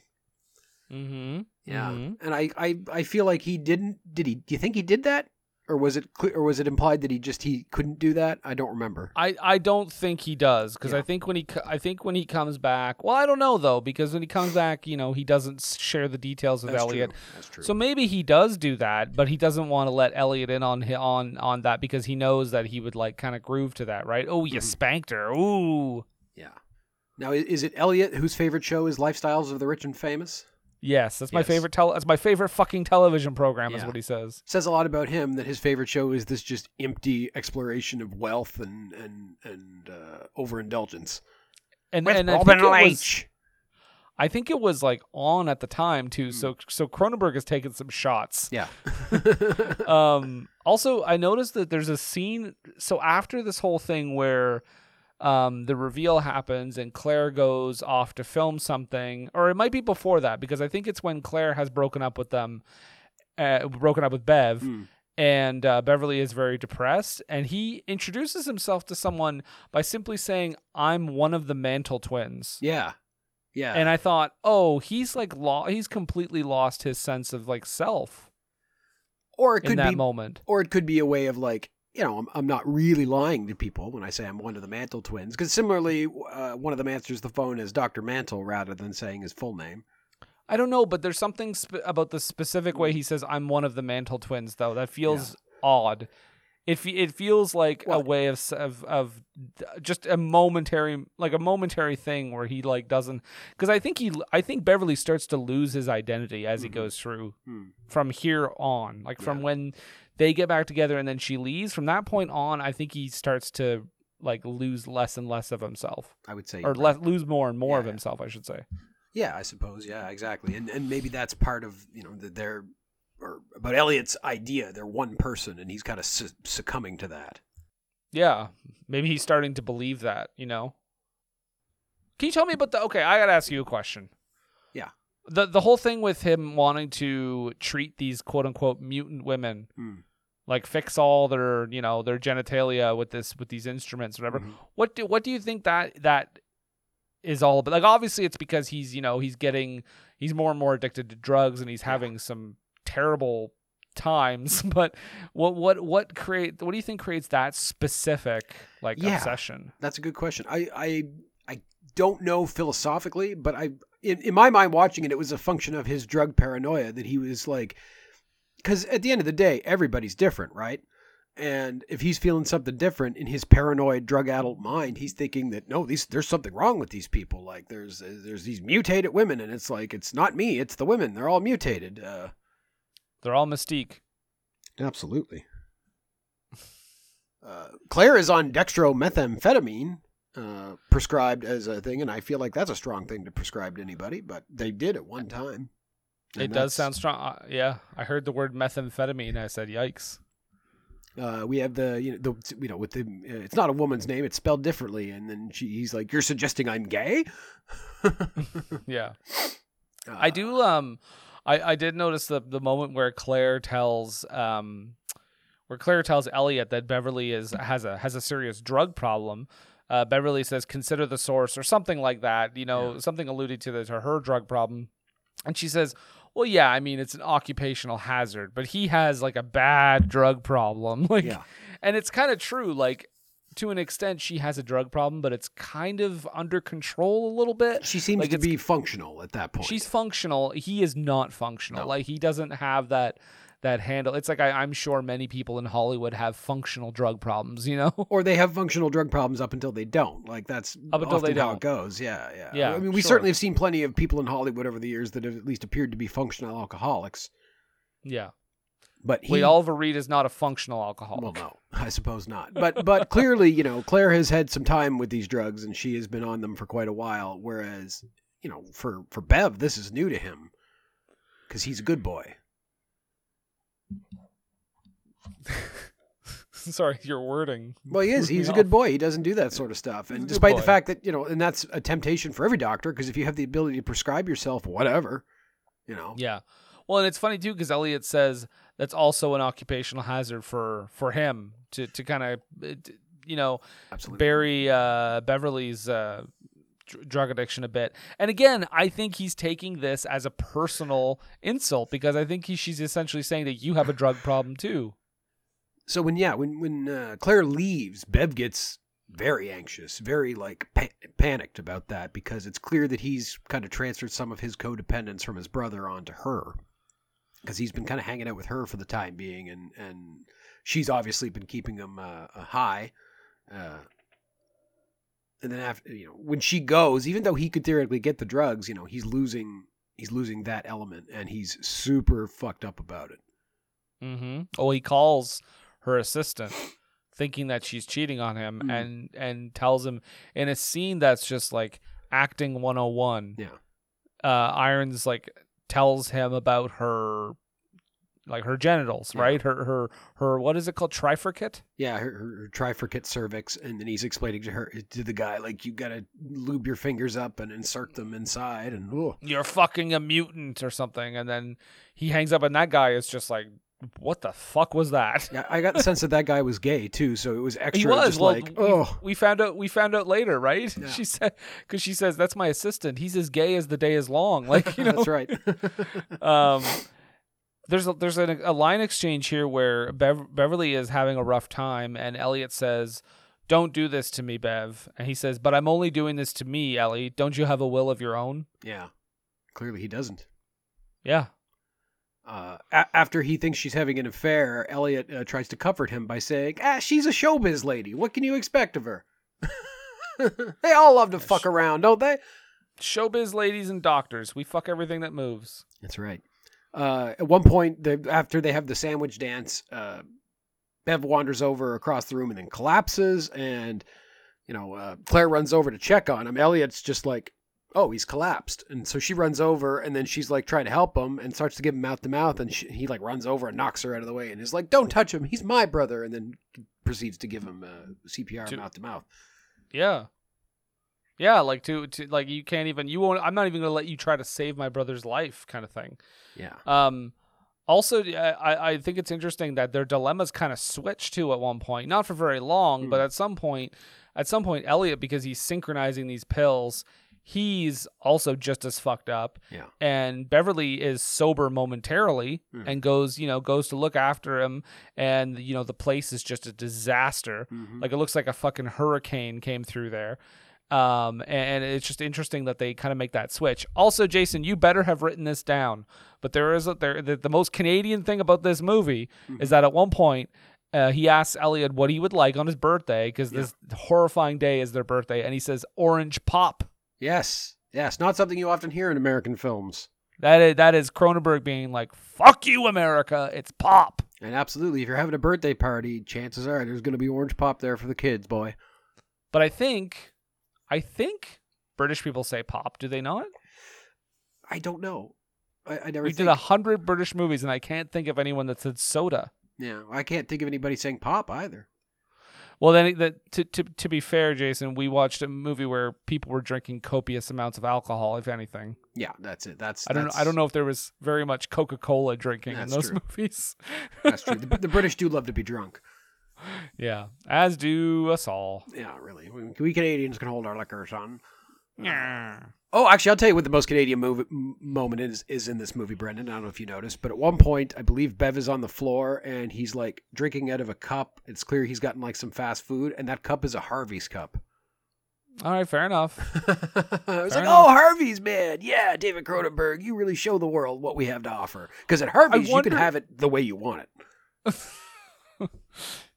Mm-hmm. Yeah, Mhm. and I, I, I feel like he didn't. Did he? Do you think he did that, or was it clear, or was it implied that he just he couldn't do that? I don't remember. I, I don't think he does because Yeah. I think when he I think when he comes back, well, I don't know though because when he comes back, you know, he doesn't share the details with That's Elliot. true. That's true. So maybe he does do that, but he doesn't want to let Elliot in on on on that because he knows that he would like kind of groove to that, right? Oh, Mm-hmm. you spanked her. Ooh. yeah. Now, is it Elliot whose favorite show is Lifestyles of the Rich and Famous? Yes, that's my Yes. favorite tel- that's my favorite fucking television program is what he says. says a lot about him that his favorite show is this just empty exploration of wealth and and and uh, overindulgence. And With and I Robin think, it was, Leach. I think it was like on at the time too. So so Cronenberg has taken some shots. Yeah. um also i noticed that there's a scene so after this whole thing where um the reveal happens and claire goes off to film something or it might be before that because i think it's when claire has broken up with them uh, broken up with bev Hmm. and uh, beverly is very depressed and he introduces himself to someone by simply saying i'm one of the mantle twins yeah. Yeah. and i thought oh he's like lo- he's completely lost his sense of like self or it in could that be moment or it could be a way of like you know, I'm, I'm not really lying to people when I say I'm one of the Mantle twins. Because similarly, uh, one of them answers the phone as Dr. Mantle rather than saying his full name. I don't know, but there's something sp- about the specific way he says I'm one of the Mantle twins, though that feels odd. It fe- it feels like Well- a way of, of of just a momentary like a momentary thing where he like doesn't because I think he I think Beverly starts to lose his identity as he goes through Hmm. from here on, like from when they get back together and then she leaves. From that point on, I think he starts to like lose less and less of himself, I would say. or you're le- lose more and more of himself, I should say. Yeah, I suppose. Yeah, exactly. And and maybe that's part of you know the, their or about Elliot's idea. They're one person, and he's kind of su- succumbing to that. Yeah, maybe he's starting to believe that. You know. Can you tell me about the? Okay, I gotta ask you a question. Yeah. The the whole thing with him wanting to treat these quote unquote mutant women, Hmm. Like fix all their you know their genitalia with this with these instruments, whatever. Mhm. What do what do you think that that is all about? Like obviously it's because he's you know he's getting he's more and more addicted to drugs and he's having some terrible times. But what what what create what do you think creates that specific like Yeah. obsession? That's a good question. I I I don't know philosophically, but I in, in my mind watching it, it was a function of his drug paranoia that he was like, because at the end of the day, everybody's different, right? And if he's feeling something different in his paranoid drug addled mind, he's thinking that no, these there's something wrong with these people. Like there's there's these mutated women, and it's like it's not me, it's the women. They're all mutated. Uh, They're all mystique. Absolutely. Uh, Claire is on dextromethamphetamine, uh, prescribed as a thing, and I feel like that's a strong thing to prescribe to anybody, but they did at one time. And it does sound strong. Uh, yeah, I heard the word methamphetamine. I said, "Yikes!" Uh, we have the you know the you know with the uh, it's not a woman's name; it's spelled differently, and then she, he's like, "You're suggesting I'm gay?" Yeah. Uh, I do. Um, I I did notice the the moment where Claire tells um, where Claire tells Elliot that Beverly is has a has a serious drug problem. Uh, Beverly says, "Consider the source," or something like that. You know, something alluded to the, to her drug problem, and she says. Well, yeah, I mean it's an occupational hazard, but he has like a bad drug problem. Like, Yeah. and it's kind of true. Like, to an extent, she has a drug problem, but it's kind of under control a little bit. She seems Like, to be functional at that point. She's functional. He is not functional. No. Like he doesn't have that that handle. It's like I, I'm sure many people in Hollywood have functional drug problems. You know. or they have functional drug problems up until they don't. Like that's Up until they how don't. it goes. Yeah, yeah. Yeah, I mean, we sure. certainly have seen plenty of people in Hollywood over the years that have at least appeared to be functional alcoholics. Yeah. But he, Wait, Oliver Reed is not a functional alcoholic. well, no, I suppose not. But but clearly, you know, Claire has had some time with these drugs, and she has been on them for quite a while. Whereas, you know, for for Bev, this is new to him because he's a good boy. Sorry, your wording. Well, he is. threw me He's a good boy. He doesn't do that sort of stuff. And good despite the fact that, you know, and that's a temptation for every doctor because if you have the ability to prescribe yourself whatever, you know. Yeah. Well, and it's funny too because Elliot says that's also an occupational hazard for for him to to kind of you know Absolutely. bury uh, Beverly's uh, dr- drug addiction a bit. And again, I think he's taking this as a personal insult because I think he, she's essentially saying that you have a drug problem too. So when yeah, when when uh, Claire leaves, Bev gets very anxious, very like pa- panicked about that because it's clear that he's kind of transferred some of his codependence from his brother onto her because he's been kind of hanging out with her for the time being, and and she's obviously been keeping him uh, uh, high. Uh, and then after you know when she goes, even though he could theoretically get the drugs, you know he's losing he's losing that element, and he's super fucked up about it. Mm-hmm. Oh, he calls her assistant, thinking that she's cheating on him, Mm. and and tells him in a scene that's just like acting 101. Yeah. Uh, Irons like tells him about her, like her genitals, Yeah. right? Her her her what is it called? Trifurcate. Yeah, her, her, her trifurcate cervix, and then he's explaining to her to the guy like you gotta lube your fingers up and insert them inside, and oh, You're fucking a mutant or something, and then he hangs up, and that guy is just like, what the fuck was that? yeah, I got the sense that that guy was gay too, so it was extra He was just well. like oh, we found out. We found out later, right? Yeah. She said because she says that's my assistant. He's as gay as the day is long. Like you know, that's right. um, there's a, there's a, a line exchange here where Bev- Beverly is having a rough time, and Elliot says, "Don't do this to me, Bev." And he says, "But I'm only doing this to me, Ellie. Don't you have a will of your own?" Yeah. Clearly he doesn't. Yeah, Uh, a- after he thinks she's having an affair, Elliot uh, tries to comfort him by saying, "Ah, she's a showbiz lady. What can you expect of her?" they all love to fuck around, don't they? showbiz ladies and doctors. We fuck everything that moves. That's right. Uh, at one point, they, after they have the sandwich dance, uh, Bev wanders over across the room and then collapses. And, you know, uh, Claire runs over to check on him. Elliot's just like, oh, he's collapsed. And so she runs over and then she's like trying to help him and starts to give him mouth to mouth. And she, he like runs over and knocks her out of the way and is like, don't touch him. He's my brother. And then proceeds to give him uh, CPR mouth to mouth. Yeah. Yeah, like to, to like you can't even you won't I'm not even gonna let you try to save my brother's life kind of thing. Yeah. Um also I, I think it's interesting that their dilemmas kind of switch too at one point. Not for very long, but at some point at some point Elliot, because he's synchronizing these pills, he's also just as fucked up. Yeah. And Beverly is sober momentarily Hmm. and goes, you know, goes to look after him and you know, the place is just a disaster. Mhm. Like it looks like a fucking hurricane came through there. Um, and it's just interesting that they kind of make that switch. Also, Jason, you better have written this down. But there is a, there the, the most Canadian thing about this movie is that at one point uh, he asks Elliot what he would like on his birthday because this horrifying day is their birthday, and he says orange pop. Yes. Yes. Not something you often hear in American films. That is that is Cronenberg being like, "Fuck you, America! It's pop." And absolutely, if you're having a birthday party, chances are there's going to be orange pop there for the kids, boy. But I think, I think British people say pop. Do they not? I don't know. I, I never We think. did a hundred British movies, and I can't think of anyone that said soda. yeah, I can't think of anybody saying pop either. Well, then, that to, to to be fair, Jason, we watched a movie where people were drinking copious amounts of alcohol. If anything, Yeah, that's it. That's I don't know. I don't know if there was very much Coca Cola drinking in those true. movies. That's true. The, the British do love to be drunk. yeah, as do us all. Yeah, really. We, we Canadians can hold our liquor, son. Oh, actually, I'll tell you what the most Canadian move, m- moment is is in this movie, Brendan. I don't know if you noticed, but at one point, I believe Bev is on the floor and he's like drinking out of a cup. It's clear he's gotten like some fast food, and that cup is a Harvey's cup. All right, fair enough. I was Fair like, enough. oh, Harvey's, man. Yeah, David Cronenberg, you really show the world what we have to offer. Because at Harvey's, you can have it the way you want it.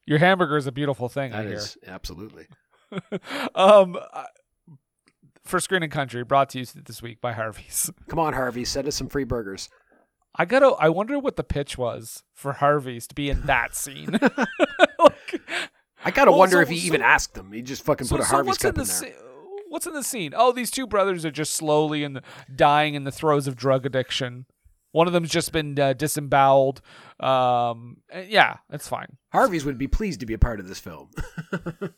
Your hamburger is a beautiful thing. I That hear. absolutely. um, for Screen and Country, brought to you this week by Harvey's. Come on, Harvey, send us some free burgers. I gotta. I wonder what the pitch was for Harvey's to be in that scene. Like- I gotta Well, wonder so- if he so- even asked them. He just fucking put a Harvey's cup in in, the there. What's in the scene? Oh, these two brothers are just slowly and dying in the throes of drug addiction. One of them's just been uh, disemboweled. Um, yeah, that's fine. Harvey's would be pleased to be a part of this film.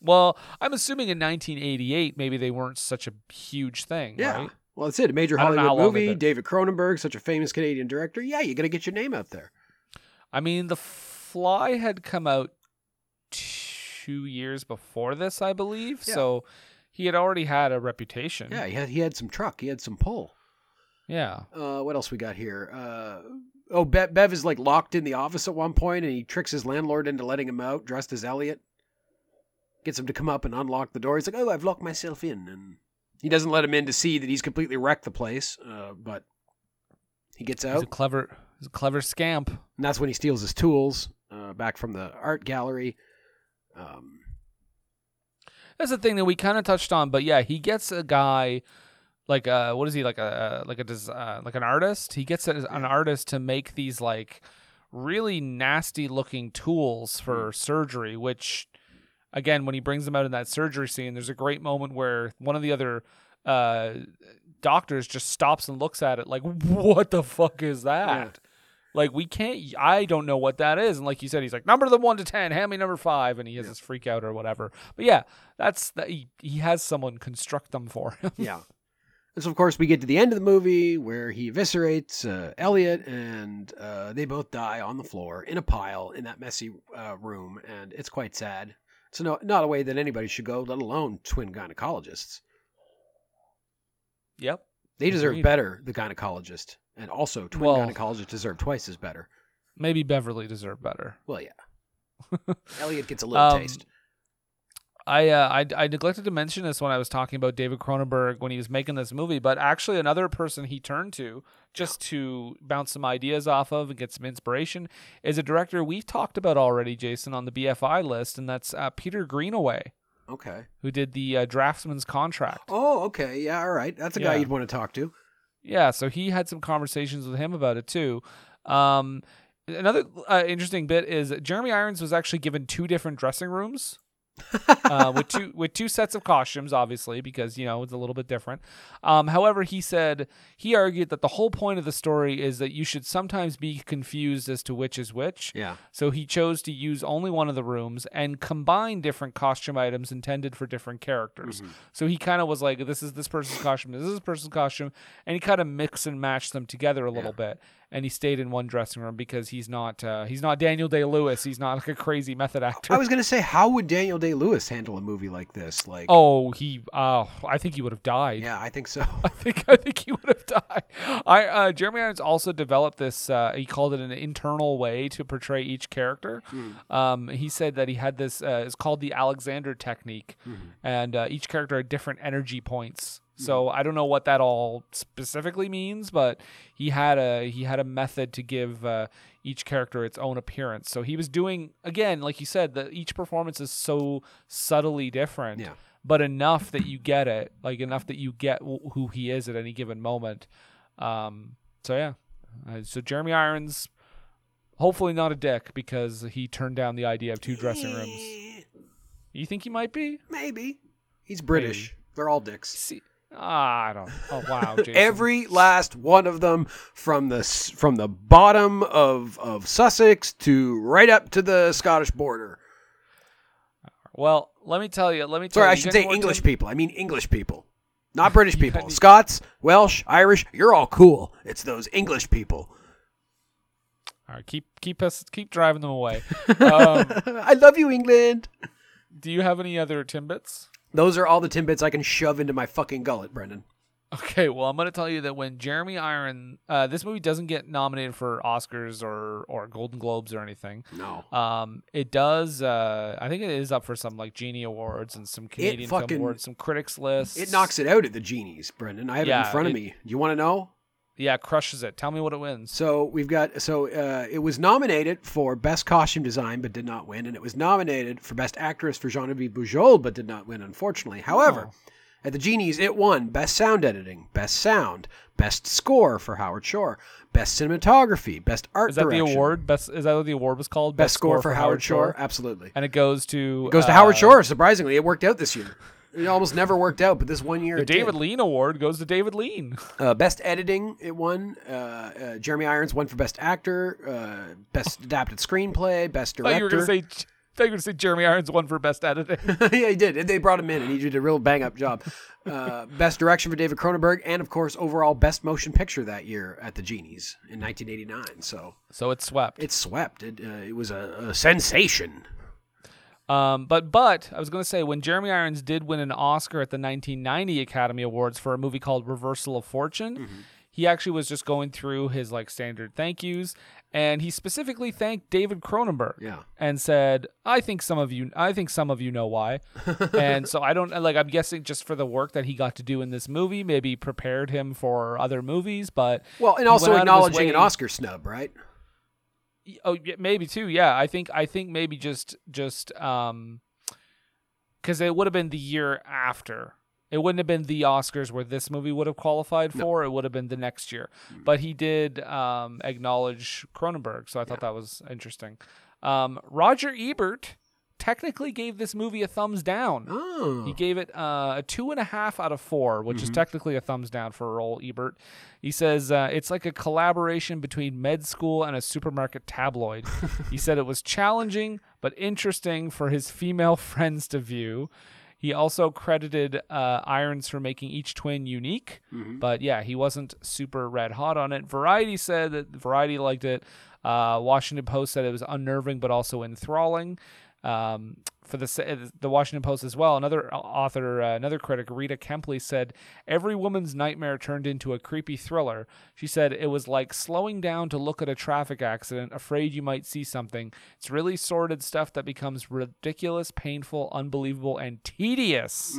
Well, I'm assuming in 1988, maybe they weren't such a huge thing, yeah. right? Well, that's it. A major I don't know how Hollywood movie. David Cronenberg, such a famous Canadian director. Yeah, you got to get your name out there. I mean, The Fly had come out two years before this, I believe. Yeah. So he had already had a reputation. Yeah, he had, he had some truck. He had some pull. Yeah. Uh, what else we got here? Uh, oh, Be- Bev is like locked in the office at one point, and he tricks his landlord into letting him out, dressed as Elliot. Gets him to come up and unlock the door. He's like, "Oh, I've locked myself in," and he doesn't let him in to see that he's completely wrecked the place. Uh, but he gets out. He's a clever, he's a clever scamp. and that's when he steals his tools uh, back from the art gallery. Um, That's the thing that we kind of touched on, but yeah, he gets a guy like uh what is he like a like a des- uh, like an artist? He gets an artist to make these like really nasty looking tools for surgery, which again, when he brings them out in that surgery scene, there's a great moment where one of the other uh doctors just stops and looks at it like what the fuck is that? Yeah. Like we can't. I don't know what that is. And like you said, he's like number the one to ten. Hand me number five, and he has this freak out or whatever. But yeah, that's that. He, he has someone construct them for him. Yeah. And so, of course, we get to the end of the movie where he eviscerates uh, Elliot, and uh, they both die on the floor in a pile in that messy uh, room, and it's quite sad. It's no, not a way that anybody should go, let alone twin gynecologists. Yep. They deserve Agreed. better, the gynecologist, and also twin Well- gynecologists deserve twice as better. Maybe Beverly deserved better. Well, yeah. Elliot gets a little Um, taste. I, uh, I I neglected to mention this when I was talking about David Cronenberg when he was making this movie, but actually another person he turned to just to bounce some ideas off of and get some inspiration is a director we've talked about already, Jason, on the BFI list, and that's uh, Peter Greenaway, Okay. who did the uh, Draughtsman's Contract. Oh, okay. Yeah, all right. That's a guy you'd want to talk to. Yeah, so he had some conversations with him about it too. Um, another uh, interesting bit is Jeremy Irons was actually given two different dressing rooms. Uh, with two with two sets of costumes, obviously, because you know it's a little bit different. Um, however, he said he argued that the whole point of the story is that you should sometimes be confused as to which is which. Yeah. So he chose to use only one of the rooms and combine different costume items intended for different characters. So he kind of was like, this is this person's costume, this is this person's costume, and he kind of mixed and matched them together a little bit. And he stayed in one dressing room because he's not uh, he's not Daniel Day Lewis. He's not like a crazy method actor. I was going to say, how would Daniel Day Lewis handle a movie like this? Like, oh, he uh, I think he would have died. yeah, I think so. I think I think he would have died. I uh, Jeremy Irons also developed this. Uh, he called it an internal way to portray each character. Um, he said that he had this. Uh, it's called the Alexander technique, and uh, each character had different energy points. So I don't know what that all specifically means, but he had a he had a method to give uh, each character its own appearance. So he was doing again, like you said, that each performance is so subtly different Yeah. but enough that you get it, like enough that you get w- who he is at any given moment. Um, so yeah, uh, so Jeremy Irons, hopefully not a dick because he turned down the idea of two dressing rooms. You think he might be? Maybe. He's British. They're all dicks. See, ah, I don't. Oh wow. Every last one of them, from the from the bottom of of Sussex to right up to the Scottish border. well, let me tell you. Let me tell Sorry, you. I should say English Tim- people. I mean English people, not British people. Scots, Welsh, Irish. You're all cool. It's those English people. All right, keep keep us keep driving them away. Um, I love you, England. do you have any other timbits? Those are all the timbits I can shove into my fucking gullet, Brendan. Okay, well, I'm going to tell you that when Jeremy Iron, uh, this movie doesn't get nominated for Oscars or or Golden Globes or anything. No. Um, it does. Uh, I think it is up for some like Genie Awards and some Canadian fucking- Film Awards, some critics lists. It knocks it out at the genies, Brendan. I have it in front of it- me. Do you want to know? Yeah, crushes it. Tell me what it wins. So we've got so uh, it was nominated for best costume design but did not win, and it was nominated for best actress for Genevieve Bujold but did not win, unfortunately. However, Oh. at the Genies, it won best sound editing, best sound, best score for Howard Shore, best cinematography, best art Is that direction, the award? Best is that what the award was called? best score, for, Howard Shore. Absolutely, And it goes to it goes to uh, Howard Shore. Surprisingly, it worked out this year. It almost never worked out, but this one year, The it did. David Lean Award goes to David Lean. Uh, best editing, it won. Uh, uh, Jeremy Irons won for best actor, uh, best adapted screenplay, best thought you were director. gonna say. I thought you were gonna say Jeremy Irons won for best editing. yeah, he did. They brought him in, and he did a real bang up job. Uh, best direction for David Cronenberg, and of course, overall best motion picture that year at the Genies in 1989. So so it swept. it swept. It, uh, it was a, a sensation. Um, but but I was going to say when Jeremy Irons did win an Oscar at the 1990 Academy Awards for a movie called Reversal of Fortune, Mm-hmm. he actually was just going through his like standard thank yous, and he specifically thanked David Cronenberg. Yeah. and said, "I think some of you, I think some of you know why." and so I don't like. I'm guessing just for the work that he got to do in this movie, maybe prepared him for other movies. But Well, and also acknowledging an Oscar snub, right? Oh, yeah, maybe too. Yeah, I think I think maybe just just um, because it would have been the year after. It wouldn't have been the Oscars where this movie would have qualified for. It would have been the next year. But he did um, acknowledge Cronenberg, so I thought that was interesting. Um, Roger Ebert technically gave this movie a thumbs down. Oh. He gave it uh, a two and a half out of four, which is technically a thumbs down for old Ebert. He says uh, it's like a collaboration between med school and a supermarket tabloid. he said it was challenging but interesting for his female friends to view. He also credited uh, Irons for making each twin unique, but yeah, he wasn't super red hot on it. Variety said that Variety liked it. Uh, Washington Post said it was unnerving but also enthralling. Um, for the the Washington Post as well, another author, uh, another critic, Rita Kempley said, "Every woman's nightmare turned into a creepy thriller." She said it was like slowing down to look at a traffic accident, afraid you might see something. It's really sordid stuff that becomes ridiculous, painful, unbelievable, and tedious.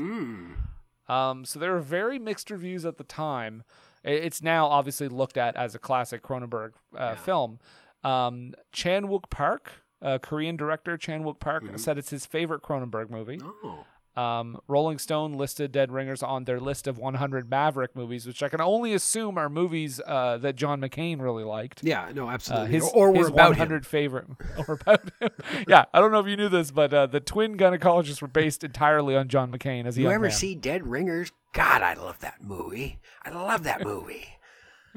Um, so there were very mixed reviews at the time. It's now obviously looked at as a classic Cronenberg uh, film. Um, Chan Wook Park, uh, Korean director Chan Wook Park, said it's his favorite Cronenberg movie. Oh. Um, Rolling Stone listed Dead Ringers on their list of 100 Maverick movies, which I can only assume are movies uh, that John McCain really liked. Yeah, no, Uh, absolutely. his or we're his about 100 him. favorite or about him. yeah, I don't know if you knew this, but uh, the twin gynecologists were based entirely on John McCain as a You young ever man. see Dead Ringers? God, I love that movie. I love that movie.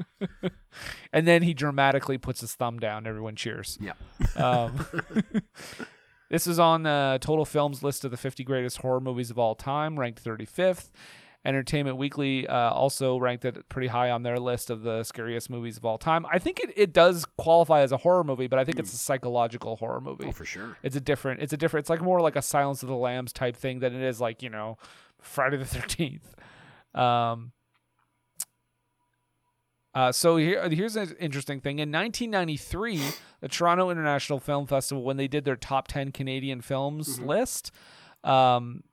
and then he dramatically puts his thumb down. Everyone cheers. yeah. Um, this is on uh, Total Films list of the 50 greatest horror movies of all time, ranked 35th. Entertainment Weekly uh, also ranked it pretty high on their list of the scariest movies of all time. I think it, it does qualify as a horror movie, but I think it's a psychological horror movie. Oh, for sure. It's a different. It's a different. It's like more like a Silence of the Lambs type thing than it is like you know, Friday the Thirteenth. Um. Uh, so here, here's an interesting thing. In 1993, the Toronto International Film Festival, when they did their top 10 Canadian films list, um,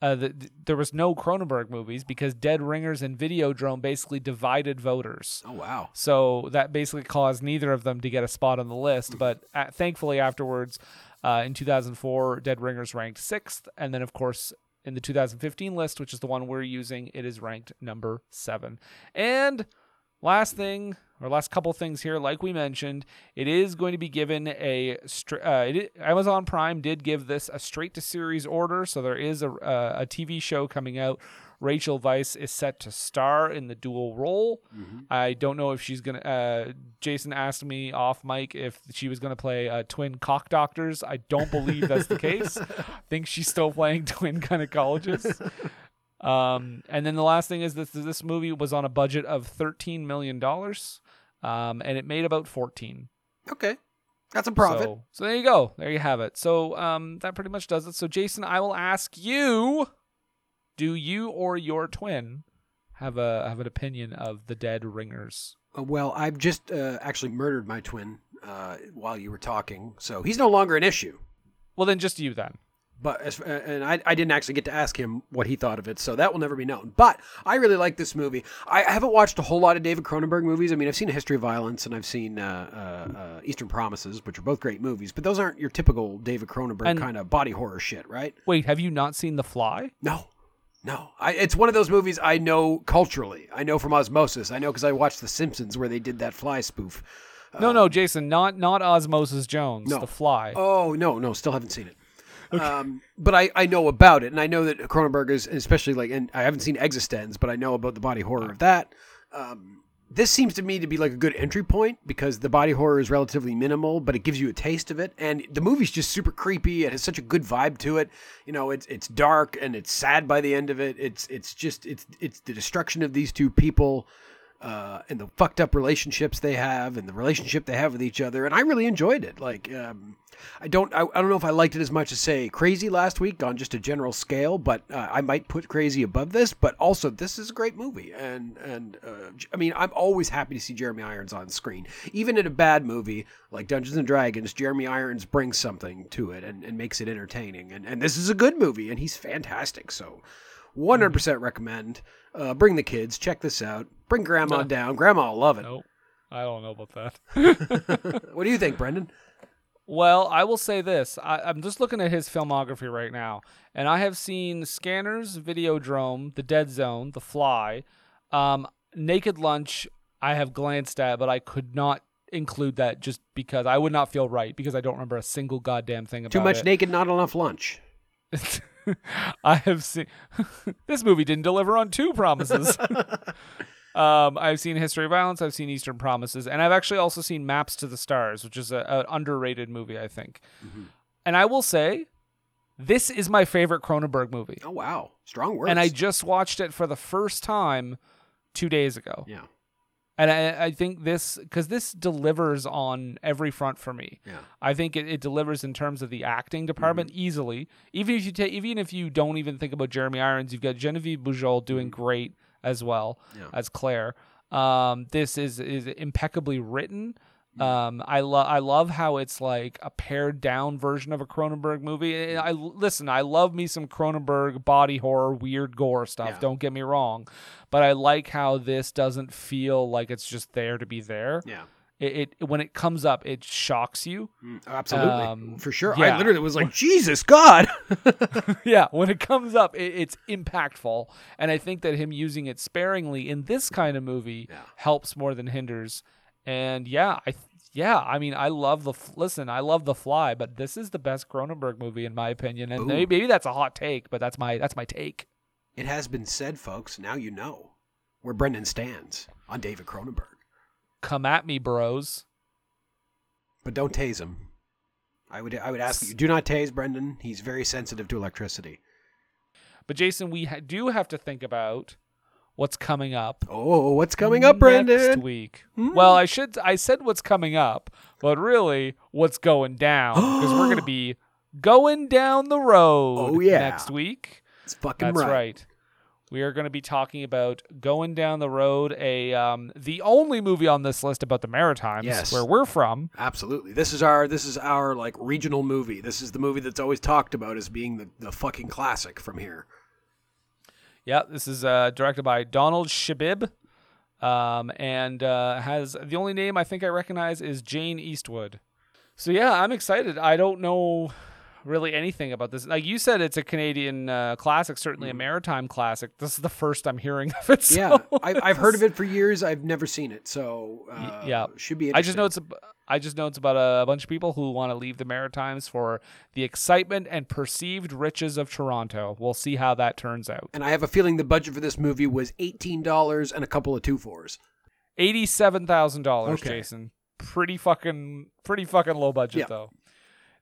uh, the, th- there was no Cronenberg movies because Dead Ringers and Videodrome basically divided voters. Oh, wow. So that basically caused neither of them to get a spot on the list. But uh, thankfully, afterwards, uh, in 2004, Dead Ringers ranked sixth. And then, of course, in the 2015 list, which is the one we're using, it is ranked number seven. And last thing, or last couple things here, like we mentioned, it is going to be given a. Uh, it, Amazon Prime did give this a straight to series order. So there is a, uh, a TV show coming out. Rachel Weisz is set to star in the dual role. I don't know if she's gonna. Uh, Jason asked me off mic if she was gonna play uh, twin cock doctors. I don't believe that's the case. I think she's still playing twin gynecologists. Um, and then the last thing is that this movie was on a budget of thirteen million dollars, um, and it made about fourteen. Okay. That's a profit. So, so there you go. There you have it. So um, that pretty much does it. So Jason, I will ask you: Do you or your twin have a have an opinion of the Dead Ringers? Uh, well, I've just uh, actually murdered my twin uh, while you were talking, so he's no longer an issue. Well, then just you then. But as, and I, I didn't actually get to ask him what he thought of it, so that will never be known. But I really like this movie. I, I haven't watched a whole lot of David Cronenberg movies. I mean, I've seen A History of Violence and I've seen uh, uh, uh, Eastern Promises, which are both great movies. But those aren't your typical David Cronenberg And- kind of body horror shit, right? Wait, have you not seen The Fly? No, no. I, it's one of those movies I know culturally. I know from osmosis. I know because I watched The Simpsons where they did that fly spoof. no, no, Jason, not not Osmosis Jones. No. The Fly. Oh no, no, still haven't seen it. Um, but I, I know about it, and I know that Cronenberg is especially like, and I haven't seen Existenz, but I know about the body horror of that. Um, this seems to me to be like a good entry point because the body horror is relatively minimal, but it gives you a taste of it, and the movie's just super creepy. It has such a good vibe to it. You know, it's it's dark and it's sad by the end of it. It's it's just it's it's the destruction of these two people uh, and the fucked up relationships they have and the relationship they have with each other. And I really enjoyed it. Like, um, I don't, I, I don't know if I liked it as much as say Crazy last week on just a general scale, but uh, I might put Crazy above this. But also, this is a great movie, and and uh, I mean, I'm always happy to see Jeremy Irons on screen, even in a bad movie like Dungeons and Dragons. Jeremy Irons brings something to it and, and makes it entertaining, and and this is a good movie, and he's fantastic. So. 100% recommend. Uh, bring the kids. Check this out. Bring grandma down. Grandma will love it. Nope. I don't know about that. What do you think, Brendan? Well, I will say this. I, I'm just looking at his filmography right now, and I have seen Scanners, Videodrome, The Dead Zone, The Fly, um, Naked Lunch. I have glanced at, but I could not include that just because I would not feel right because I don't remember a single goddamn thing about Too much it. naked, not enough lunch. I have seen this movie didn't deliver on two promises. um, I've seen History of Violence, I've seen Eastern Promises, and I've actually also seen Maps to the Stars, which is an underrated movie, I think. And I will say, this is my favorite Cronenberg movie, Oh wow, strong words. and I just watched it for the first time two days ago. yeah. And I, I think this because this delivers on every front for me. Yeah. I think it, it delivers in terms of the acting department easily. Even if you take, even if you don't even think about Jeremy Irons, you've got Genevieve Bujold doing great as well Yeah. as Claire. Um, this is is impeccably written. Um, I love I love how it's like a pared down version of a Cronenberg movie. I listen, I love me some Cronenberg body horror, weird gore stuff. Yeah. Don't get me wrong, but I like how this doesn't feel like it's just there to be there. Yeah. It, it when it comes up, it shocks you. Mm, Absolutely. Um, For sure. yeah. I literally was like, Jesus God. yeah, when it comes up, it, it's impactful, and I think that him using it sparingly in this kind of movie Yeah. helps more than hinders. And yeah, I th- yeah, I mean, I love the f- listen, I love the Fly, but this is the best Cronenberg movie in my opinion, and Ooh. maybe, maybe that's a hot take, but that's my that's my take. it has been said, folks. Now you know where Brendan stands on David Cronenberg. Come at me, bros. But don't tase him. I would I would ask you do not tase Brendan. He's very sensitive to electricity. But Jason, we ha- do have to think about what's coming up Oh, what's coming up, Brendan? next week. Hmm? Well, I should I said what's coming up, but really what's going down because we're going to be going down the road Oh, yeah. next week. It's fucking That's right. right. We are going to be talking about going down the road a um, the only movie on this list about the Maritimes Yes. where we're from. Absolutely. This is our this is our like regional movie. This is the movie that's always talked about as being the, the fucking classic from here. Yeah, this is uh, directed by Donald Shebib. Um, and uh, has the only name I think I recognize is Jane Eastwood. So yeah, I'm excited. I don't know really anything about this. Like you said, it's a Canadian uh, classic, certainly a maritime classic. This is the first I'm hearing of it. So Yeah, I've, I've heard of it for years. I've never seen it, so uh, yeah. should be. I just know it's a, I just know it's about a bunch of people who want to leave the Maritimes for the excitement and perceived riches of Toronto. We'll see how that turns out. And I have a feeling the budget for this movie was eighteen dollars and a couple of two fours. Eighty-seven thousand dollars, Jason. Pretty fucking, pretty fucking low budget Yeah. though.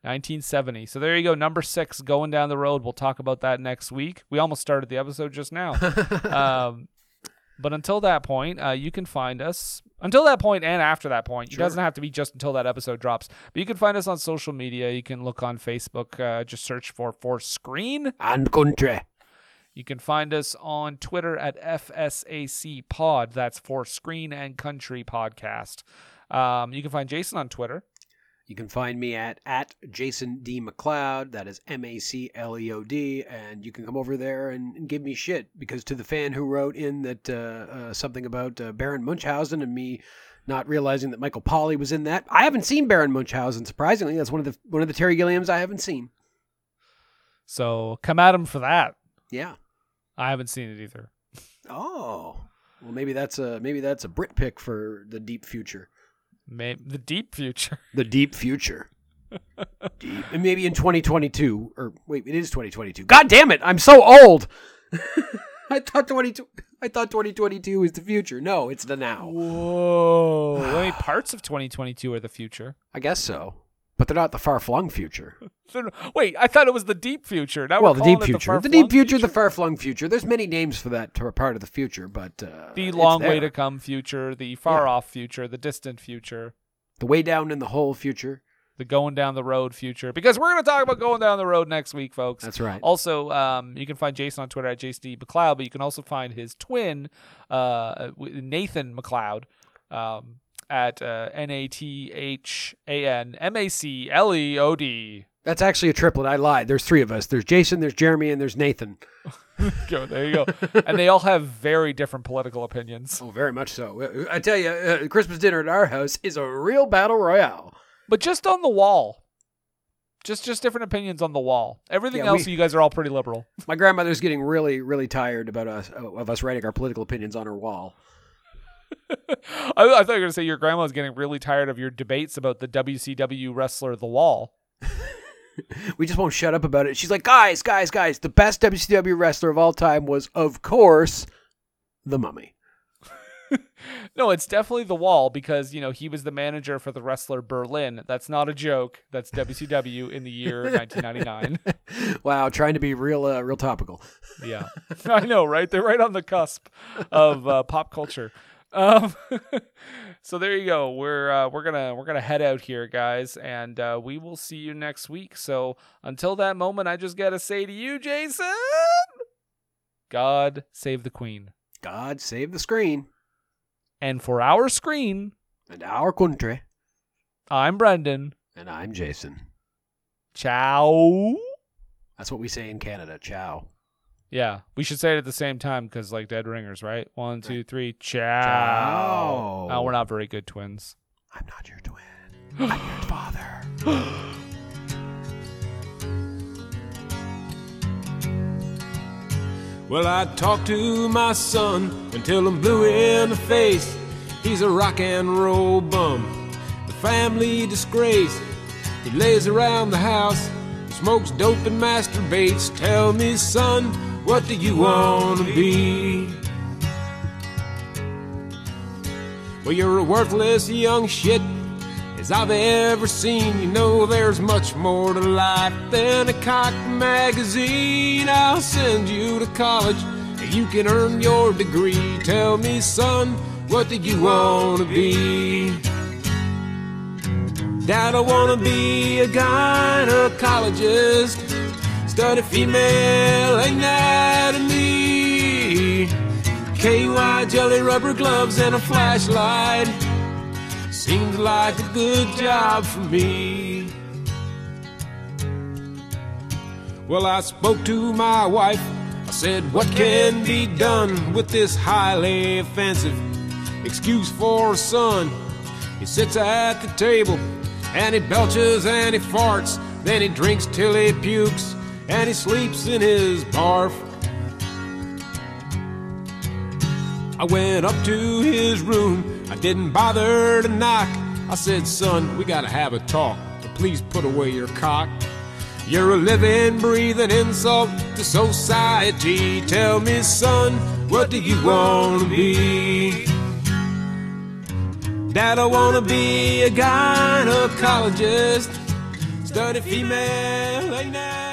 1970. So there you go, number six, going down the road. We'll talk about that next week. We almost started the episode just now. um, but until that point, uh, you can find us. Until that point and after that point, it doesn't have to be just until that episode drops. But you can find us on social media. You can look on Facebook. Uh, just search for for Screen. And country. You can find us on Twitter at FSAC Pod. That's for Screen and Country Podcast. Um, you can find Jason on Twitter. You can find me at at Jason D McLeod. That is M A C L E O D, and you can come over there and, and give me shit because to the fan who wrote in that uh, uh, something about uh, Baron Munchausen and me not realizing that Michael Polly was in that. I haven't seen Baron Munchausen. Surprisingly, that's one of the one of the Terry Gilliams I haven't seen. So come at him for that. Yeah. I haven't seen it either. Oh. Well, maybe that's a maybe that's a Brit pick for the deep future. May- the deep future. The deep future. deep. And maybe in 2022 or wait, it is 2022. God damn it, I'm so old. I thought 22 I thought 2022 was the future. No, it's the now. Whoa. Only parts of 2022 are the future. I guess so. But they're not the far-flung future. Wait, I thought it was the deep future. Now well, the deep future. The, far-flung deep future, the far-flung future. There's many names for that part of the future, but uh, the long way to come future, the far off future, the distant future, the way down in the whole future. the going down the road future. Because we're going to talk about going down the road next week, folks. That's right. Also, um, you can find Jason on Twitter at JC McLeod, but you can also find his twin, uh, Nathan McLeod, um, at uh, N A T H A N M A C L E O D. That's actually a triplet. I lied. There's three of us. There's Jason, there's Jeremy, and there's Nathan. Go there you go. and they all have very different political opinions, Oh, very much so. Uh, I tell you, uh, Christmas dinner at our house is a real battle royale. but just on the wall. Just just different opinions on the wall. Everything Yeah, else, we- you guys are all pretty liberal. My grandmother's getting really, really tired about us of us writing our political opinions on her wall. I, I thought you were going to say your grandma grandma's getting really tired of your debates about the WCW wrestler The Wall. We just won't shut up about it. She's like, guys, guys, guys, the best WCW wrestler of all time was, of course, the Mummy. No, it's definitely The Wall because, you know, he was the manager for the wrestler Berlyn. That's not a joke. That's WCW in the year 1999. wow, trying to be real, uh, real topical. yeah. I know, right? They're right on the cusp of uh, pop culture. Um, so there you go. We're uh, we're gonna we're gonna head out here, guys, and uh, we will see you next week. So until that moment, I just gotta say to you, Jason, God save the Queen, God save the screen and for our screen, and our country. I'm Brendan. And I'm Jason. Ciao. That's what we say in Canada. Ciao. Yeah, we should say it at the same time because like dead ringers, right? One, two, three. Ciao. Ciao. Oh, we're not very good twins. I'm not your twin. I'm your father. Well, I talked to my son until I'm blue in the face. He's a rock and roll bum, a family disgrace. He lays around the house, smokes dope and masturbates. Tell me, son, what do you want to be? Well, you're a worthless young shit as I've ever seen. You know there's much more to life than a cock magazine. I'll send you to college and you can earn your degree. Tell me, son, what do you want to be? Dad, I want to be a gynecologist, study female anatomy. KY jelly rubber gloves and a flashlight. Seems like a good job for me. Well, I spoke to my wife. I said, What can be done with this highly offensive excuse for a son? He sits at the table and he belches and he farts. Then he drinks till he pukes and he sleeps in his barf. I went up to his room. I didn't bother to knock. I said, Son, we gotta have a talk. But please put away your cock. You're a living, breathing insult to society. Tell me, son, what do you want to be? Dad, I want to be a gynecologist, study female anatomy.